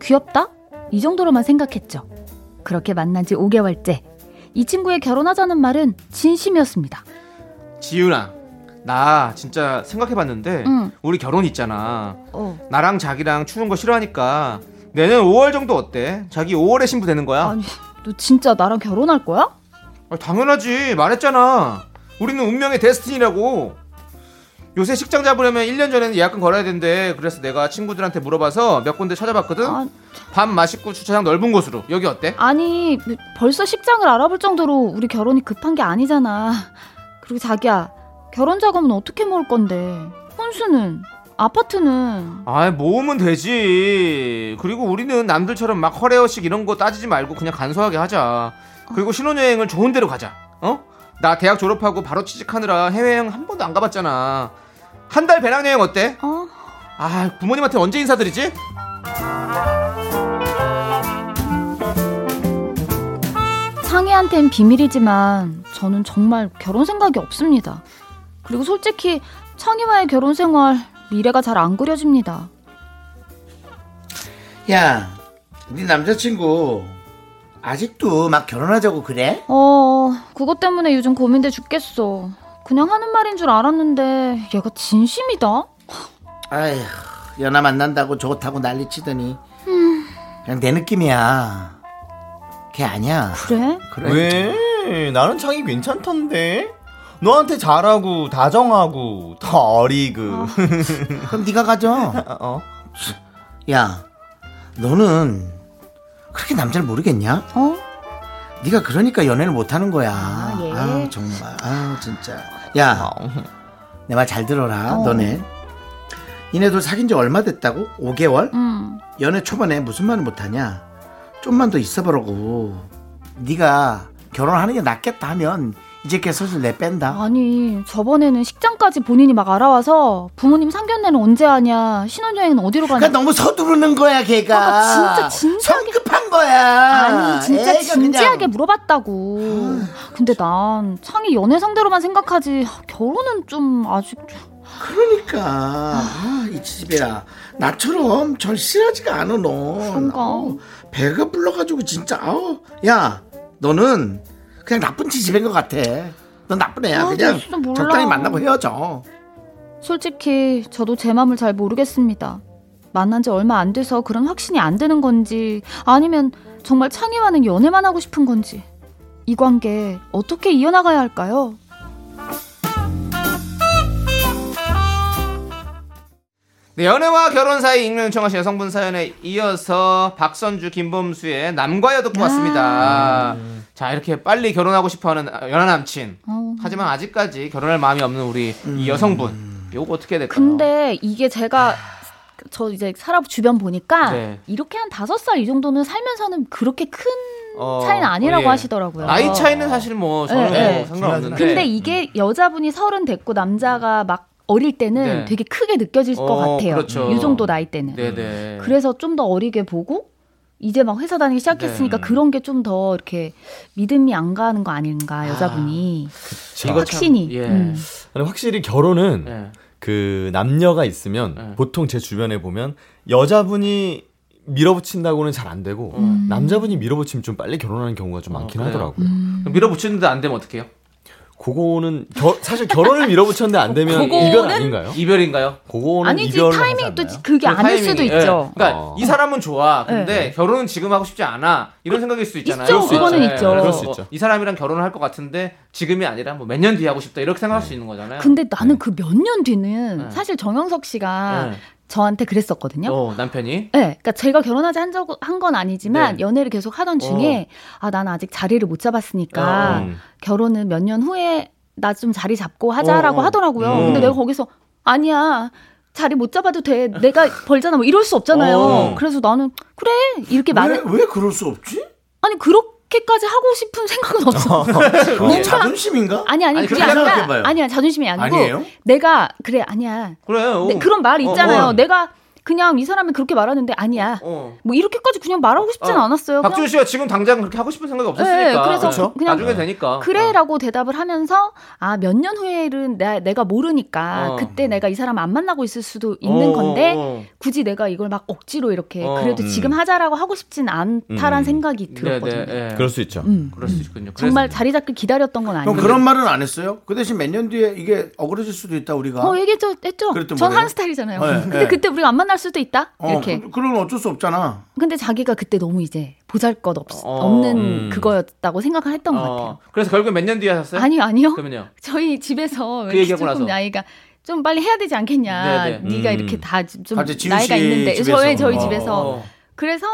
귀엽다? 이 정도로만 생각했죠. 그렇게 만난 지 5개월째. 이 친구의 결혼하자는 말은 진심이었습니다. 지윤아, 나 진짜 생각해봤는데 응. 우리 결혼 있잖아. 어. 나랑 자기랑 추운 거 싫어하니까 내년 5월 정도 어때? 자기 5월에 신부 되는 거야? 아니, 너 진짜 나랑 결혼할 거야? 아, 당연하지. 말했잖아. 우리는 운명의 데스티니라고. 요새 식장 잡으려면 1년 전에는 예약금 걸어야 된대. 그래서 내가 친구들한테 물어봐서 몇 군데 찾아봤거든. 아, 밥 맛있고 주차장 넓은 곳으로. 여기 어때? 아니, 벌써 식장을 알아볼 정도로 우리 결혼이 급한 게 아니잖아. 그리고 자기야, 결혼 자금은 어떻게 모을 건데? 혼수는? 아파트는? 아, 모으면 되지. 그리고 우리는 남들처럼 막 허례허식 이런 거 따지지 말고 그냥 간소하게 하자. 그리고 신혼여행을 좋은 데로 가자. 어? 나 대학 졸업하고 바로 취직하느라 해외여행 한 번도 안 가봤잖아. 한 달 배낭여행 어때? 어? 아, 부모님한테 언제 인사드리지? 상희한텐 비밀이지만 저는 정말 결혼 생각이 없습니다. 그리고 솔직히 창희와의 결혼 생활 미래가 잘 안 그려집니다. 야, 네 남자친구 아직도 막 결혼하자고 그래? 어, 그것 때문에 요즘 고민돼 죽겠어. 그냥 하는 말인 줄 알았는데 얘가 진심이다. 아휴, 연하 만난다고 좋다고 난리치더니 그냥 내 느낌이야. 걔 아니야. 그래? 그래. 왜? 나는 창이 괜찮던데. 너한테 잘하고 다정하고 더 어리고. 그럼 네가 가져. 어? 야, 너는 그렇게 남자를 모르겠냐? 어? 네가 그러니까 연애를 못 하는 거야. 아, 예. 아, 정말. 아, 진짜. 야, 내 말 잘 들어라. 어. 너네. 니네도 사귄 지 얼마 됐다고? 5개월? 음. 연애 초반에 무슨 말을 못 하냐? 좀만 더 있어보라고. 네가 결혼하는 게 낫겠다 하면 이제 걔 슬슬 내 뺀다. 아니 저번에는 식장까지 본인이 막 알아와서 부모님 상견례는 언제 하냐 신혼여행은 어디로 가냐 그러니까 너무 서두르는 거야, 걔가. 아, 진짜 진지하게- 성급한 거야. 아니 진짜 진지하게 그냥- 물어봤다고 근데 난 창이 연애 상대로만 생각하지 결혼은 좀 아직 좀- 그러니까 아, 이 집이야 나처럼 절실하지가 않아 너 그런가? 어, 배가 불러가지고 진짜 아우 야 너는 그냥 나쁜 지집인 것 같아. 넌 나쁜 애야. 아, 그냥. 적당히 만나고 헤어져. 솔직히 저도 제 마음을 잘 모르겠습니다. 만난 지 얼마 안 돼서 그런 확신이 안 드는 건지 아니면 정말 창희와는 연애만 하고 싶은 건지. 이 관계 어떻게 이어나가야 할까요? 네, 연애와 결혼 사이 익명 요청하신 여성분 사연에 이어서 박선주, 김범수의 남과여 듣고 왔습니다. 자, 이렇게 빨리 결혼하고 싶어하는 연하 남친. 어. 하지만 아직까지 결혼할 마음이 없는 우리 이 여성분. 요거 어떻게 될까요? 근데 이게 제가 저 이제 사람 주변 보니까 네. 이렇게 한 다섯 살 이 정도는 살면서는 그렇게 큰 어, 차이는 아니라고 예. 하시더라고요. 나이 차이는 사실 뭐 저는 네, 뭐 네. 상관없는데. 근데 이게 여자분이 서른 됐고 남자가 막 어릴 때는 네. 되게 크게 느껴질 것 어, 같아요. 그렇죠. 이 정도 나이 때는. 네네. 그래서 좀 더 어리게 보고 이제 막 회사 다니기 시작했으니까 네. 그런 게 좀 더 이렇게 믿음이 안 가는 거 아닌가 여자분이 이거 참- 확신이. 예. 음. 아니, 확실히 결혼은 예. 그 남녀가 있으면 네. 보통 제 주변에 보면 여자분이 밀어붙인다고는 잘 안 되고 음. 남자분이 밀어붙이면 좀 빨리 결혼하는 경우가 좀 많긴 어? 하더라고요. 음. 밀어붙이는데 안 되면 어떡해요? 그거는 겨- 사실 결혼을 밀어붙였는데 안 되면 이별 아닌가요? 이별인가요? 그거는 아니지 타이밍이 또? 그게 그 아닐 수도 타이밍이. 있죠. 예. 그러니까 어. 이 사람은 좋아. 근데 네. 결혼은 지금 하고 싶지 않아. 이런 생각일 수 있잖아요. 있죠. 그거는 예. 있죠. 그래서 그럴 수 있죠. 이 사람이랑 결혼을 할 것 같은데 지금이 아니라 뭐 몇 년 뒤에 하고 싶다. 이렇게 생각할 수 있는 거잖아요. 근데 나는 그몇 년 뒤는 네. 사실 정영석 씨가 네. 저한테 그랬었거든요. 어, 남편이 네, 그러니까 제가 결혼하지 한 적 한 건 아니지만 네. 연애를 계속 하던 중에 아 나는 아직 자리를 못 잡았으니까 어. 음. 결혼은 몇 년 후에 나 좀 자리 잡고 하자라고 어, 어. 하더라고요. 음. 근데 내가 거기서 아니야 자리 못 잡아도 돼 내가 벌잖아 뭐 이럴 수 없잖아요. 어. 그래서 나는 그래 이렇게 왜, 말을 왜 그럴 수 없지? 아니 그렇게 까지 하고 싶은 생각은 없어. 그게 뭔가- 자존심인가? 아니 아니 아니, 그게 아니라. 아니야 자존심이 아니고 아니에요? 내가 그래 아니야 그래요. 네, 그런 말 있잖아요. 어, 어. 내가 그냥 이 사람이 그렇게 말하는데 아니야. 어. 뭐 이렇게까지 그냥 말하고 싶진 어. 않았어요. 박준 씨가 지금 당장 그렇게 하고 싶은 생각이 없었으니까. 네, 그래서 그렇죠? 그냥 나중에 되니까. 그래라고 대답을 하면서 아 몇 년 후에는 내, 내가 모르니까 어. 그때 내가 이 사람 안 만나고 있을 수도 있는 어, 건데 어. 굳이 내가 이걸 막 억지로 이렇게 어. 그래도 음. 지금 하자라고 하고 싶진 않다라는 음. 생각이 네, 들었거든요. 네, 네. 그럴 수 있죠. 음. 그럴 수 있군요. 정말 그래서- 자리 잡기 기다렸던 건 아니에요. 그런 말은 안 했어요? 그 대신 몇 년 뒤에 이게 억울해질 수도 있다 우리가. 어 얘기했죠, 했죠. 그랬더니 전 뭐래요? 하는 스타일이잖아요. 네, 근데 네. 그때 우리가 안 만날 수도 있다. 어, 이렇게. 그, 그건 어쩔 수 없잖아. 근데 자기가 그때 너무 이제 보잘것 없, 어, 없는 음. 그거였다고 생각을 했던 것 어, 같아요. 그래서 결국 몇 년 뒤에 하셨어요? 아니요, 아니요. 그러면요. 저희 집에서 그 얘기하고 조금 나서. 나이가 좀 빨리 해야 되지 않겠냐. 네, 네. 네가 음. 이렇게 다 좀 나이가 씨 있는데 집에서. 저희 저희 어, 집에서 어. 그래서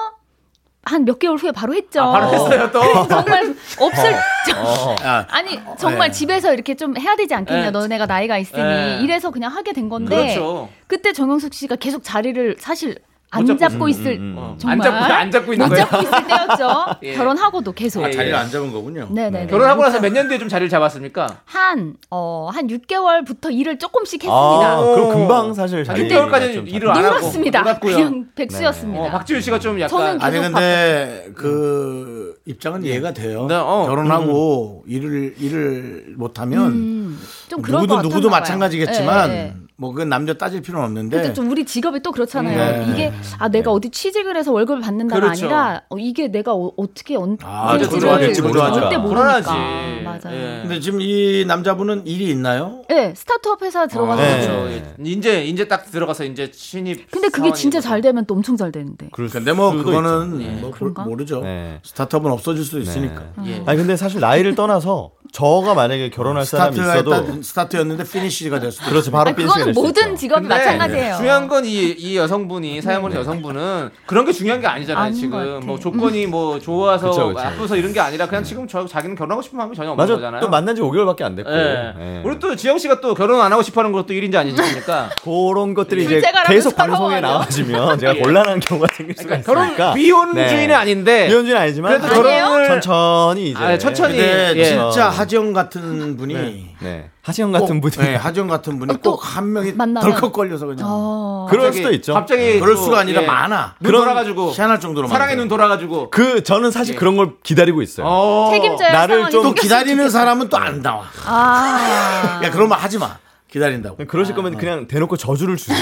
한몇 개월 후에 바로 했죠. 아, 바로 했어요 또. 정말 없을 어. 야, 아니 정말 네. 집에서 이렇게 좀 해야 되지 않겠냐 네. 너네가 나이가 있으니 네. 이래서 그냥 하게 된 건데 그렇죠. 그때 정영숙 씨가 계속 자리를 사실 안못 잡고 잡고 있을 음, 음, 음. 어. 정말 안 잡고 안 잡고 있는 못 거예요. 잡고 있을 때였죠. 예. 결혼하고도 계속. 아, 자리를 예. 안 잡은 거군요. 네네. 결혼하고 나서 몇 년 뒤에 좀 자리를 잡았습니까? 한, 어, 한 6개월부터 일을 조금씩 아, 했습니다. 그럼 금방 사실 한 자리 6개월까지 좀 일을 안 하고 놀았습니다. 놀았고요. 그냥 백수였습니다. 어, 박지윤 씨가 좀 약간 저는 아니 근데 그 입장은 이해가 돼요. 네, 어. 결혼하고 일을 일을 못 하면 음, 좀 그런 누구도 것 누구도. 마찬가지겠지만 예, 예. 뭐 그건 남녀 따질 필요는 없는데 근데 좀 우리 직업이 또 그렇잖아요. 네. 이게 아 내가 어디 취직을 해서 월급을 받는다가 그렇죠. 아니라 어, 이게 내가 어, 떻게 언 아, 맞아, 될지를 구조화될지 모르니까. 절대 불안하지. 모르니까. 맞아요. 예. 근데 지금 이 남자분은 일이 있나요? 네, 스타트업 회사 들어가서 네. 그렇죠. 예. 이제 이제 딱 들어가서 이제 신입. 근데 그게 진짜. 잘 되면 또 엄청 잘 되는데. 그럴 근데 뭐 그거는. 뭐 예. 그런가? 모르죠. 네. 스타트업은 없어질 수도 있으니까. 예. 아니 근데 사실 나이를 떠나서 저가 만약에 결혼할 사람이 스타트가 있어도 일단 스타트였는데 피니시가 될 수도 그렇죠 바로 아니, 삐지게 그거는 모든. 직업이 마찬가지예요. 중요한 건 이 이 여성분이 사연보는 네. 여성분은 그런 게 중요한 게 아니잖아요. 지금. 뭐 조건이 뭐 좋아서 그쵸, 그쵸. 아파서 이런 게 아니라 그냥 지금 저 자기는 결혼하고 싶은 마음이 전혀 없는 맞아 거잖아요. 또 만난 지 5개월밖에 안 됐고 예. 예. 우리 또 지영 씨가 또 결혼 안 하고 싶어 하는 것도 일인지 아니십니까? 그런 것들이 이제 계속 방송에. 나와지면 제가 곤란한 경우가 생길 수가 그러니까 결혼 있으니까 비혼주의는 네. 아닌데 비혼주의는 아니지만 그래도 결혼을 천천히 이제 아, 천천히. 예. 진짜 하지영 같은 분이 네 하지영 같은 꼭, 분이 네, 하지영 같은 분이 어, 또꼭한 명이 만나면? 덜컥 걸려서 그냥 어. 그럴 수도 있죠. 갑자기 그럴 또, 수가 아니라 예. 많아. 눈 그런- 돌아가지고 희한할 정도로 사랑의 많아요. 눈 돌아가지고 그 저는 사실 예. 그런 걸 기다리고 있어요. 어. 책임져야 나를 좀 또 기다리는. 사람은 또 안 나와. 아. 야 그러면 하지 마. 기다린다고. 그러실 거면 그냥 대놓고 저주를 돼요.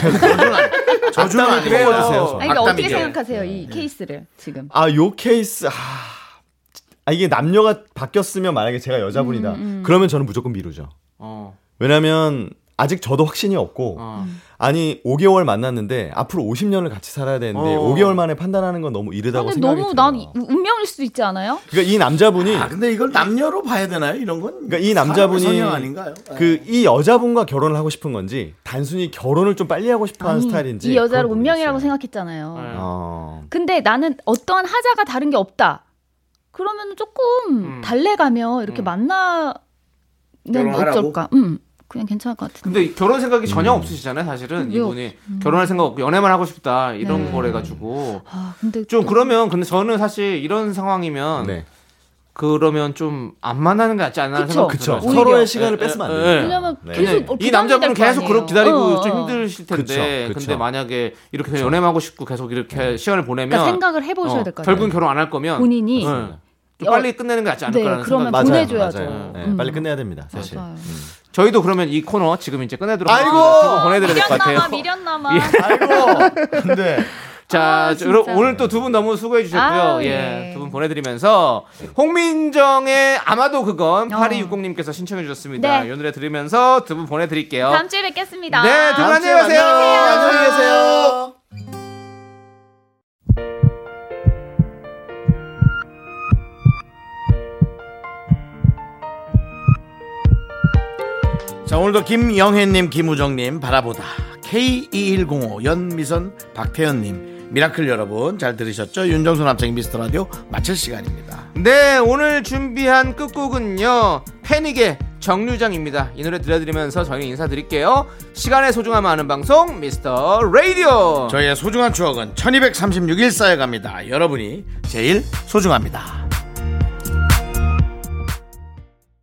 저주는 아니고. 아니, 그러니까. 어떻게 생각하세요 이 케이스를 지금? 아, 요 케이스, 아, 아, 이게 남녀가 바뀌었으면 만약에 제가 여자분이다. 음, 그러면 저는 무조건 미루죠. 어. 왜냐면, 아직 저도 확신이 없고, 어. 아니, 5개월 만났는데, 앞으로 50년을 같이 살아야 되는데, 어. 5개월 만에 판단하는 건 너무 이르다고 근데 생각이 너무 들어요. 난 이- 운명일 수도 있지 않아요? 그러니까 이 남자분이, 아 근데 이걸 남녀로 봐야 되나요? 이런 건? 그러니까 이 남자분이, 사람의 성향 아닌가요? 그, 이 여자분과 결혼을 하고 싶은 건지, 단순히 결혼을 좀 빨리 하고 싶어 하는 아니, 스타일인지. 이 여자를 운명이라고. 생각했잖아요. 네. 어. 근데 나는 어떠한 하자가 다른 게 없다. 그러면 조금 음. 달래가며 이렇게 음. 만나면? 어쩔까? 음, 그냥 괜찮을 것 같은데. 근데 결혼 생각이 전혀 없으시잖아요, 사실은 왜요? 이분이 결혼할 생각 없고 연애만 하고 싶다 이런 네. 거래 가지고 아, 근데 좀 또- 그러면 근데 저는 사실 이런 상황이면 네. 그러면 좀 안 만나는 게 낫지 않나. 생각 그쵸. 들어요. 서로의 시간을 뺏으면 안 돼요. 왜냐면 네. 계속 뭐이 남자분은 계속. 그렇게 기다리고 어, 좀 어. 힘드실 텐데 그쵸, 그쵸. 근데 만약에 이렇게 연애하고 싶고 계속 이렇게 시간을 보내면 그러니까 생각을 해보셔야 어, 될거 아니에요. 결국은 결혼 안 할 거면 본인이 네. 좀 빨리 끝내는 게 낫지 않을까라는 네, 그러면 생각이 보내-. 보내줘야죠. 맞아요. 네, 음. 빨리 끝내야 됩니다. 사실. 맞아요. 저희도 그러면 이 코너 지금 이제 끝내도록 아이고! 하겠습니다. 두분 보내드려야 될 것 같아요. 미련남아. 예. 아이고. 근데 자, 아. 오늘 또 두 분 너무 수고해 주셨고요. 아, 예. 예. 두 분 보내드리면서 홍민정의 아마도 그건 어. 8260님께서 신청해 주셨습니다. 네. 이 노래 들으면서 두 분 보내드릴게요. 다음 주에 뵙겠습니다. 네, 두분 다음 주에 안녕히 가세요. 만나요. 안녕히 계세요. 자 오늘도 김영혜님 김우정님 바라보다 K2105 연미선 박태현님 미라클 여러분 잘 들으셨죠 윤정수 남창희 미스터 라디오 마칠 시간입니다 네, 오늘 준비한 끝곡은요. 패닉의 정류장입니다. 이 노래 들려드리면서 저희는 인사드릴게요. 시간의 소중함을 아는 방송 미스터 라디오. 저희의 소중한 추억은 1236일 쌓여갑니다 여러분이 제일 소중합니다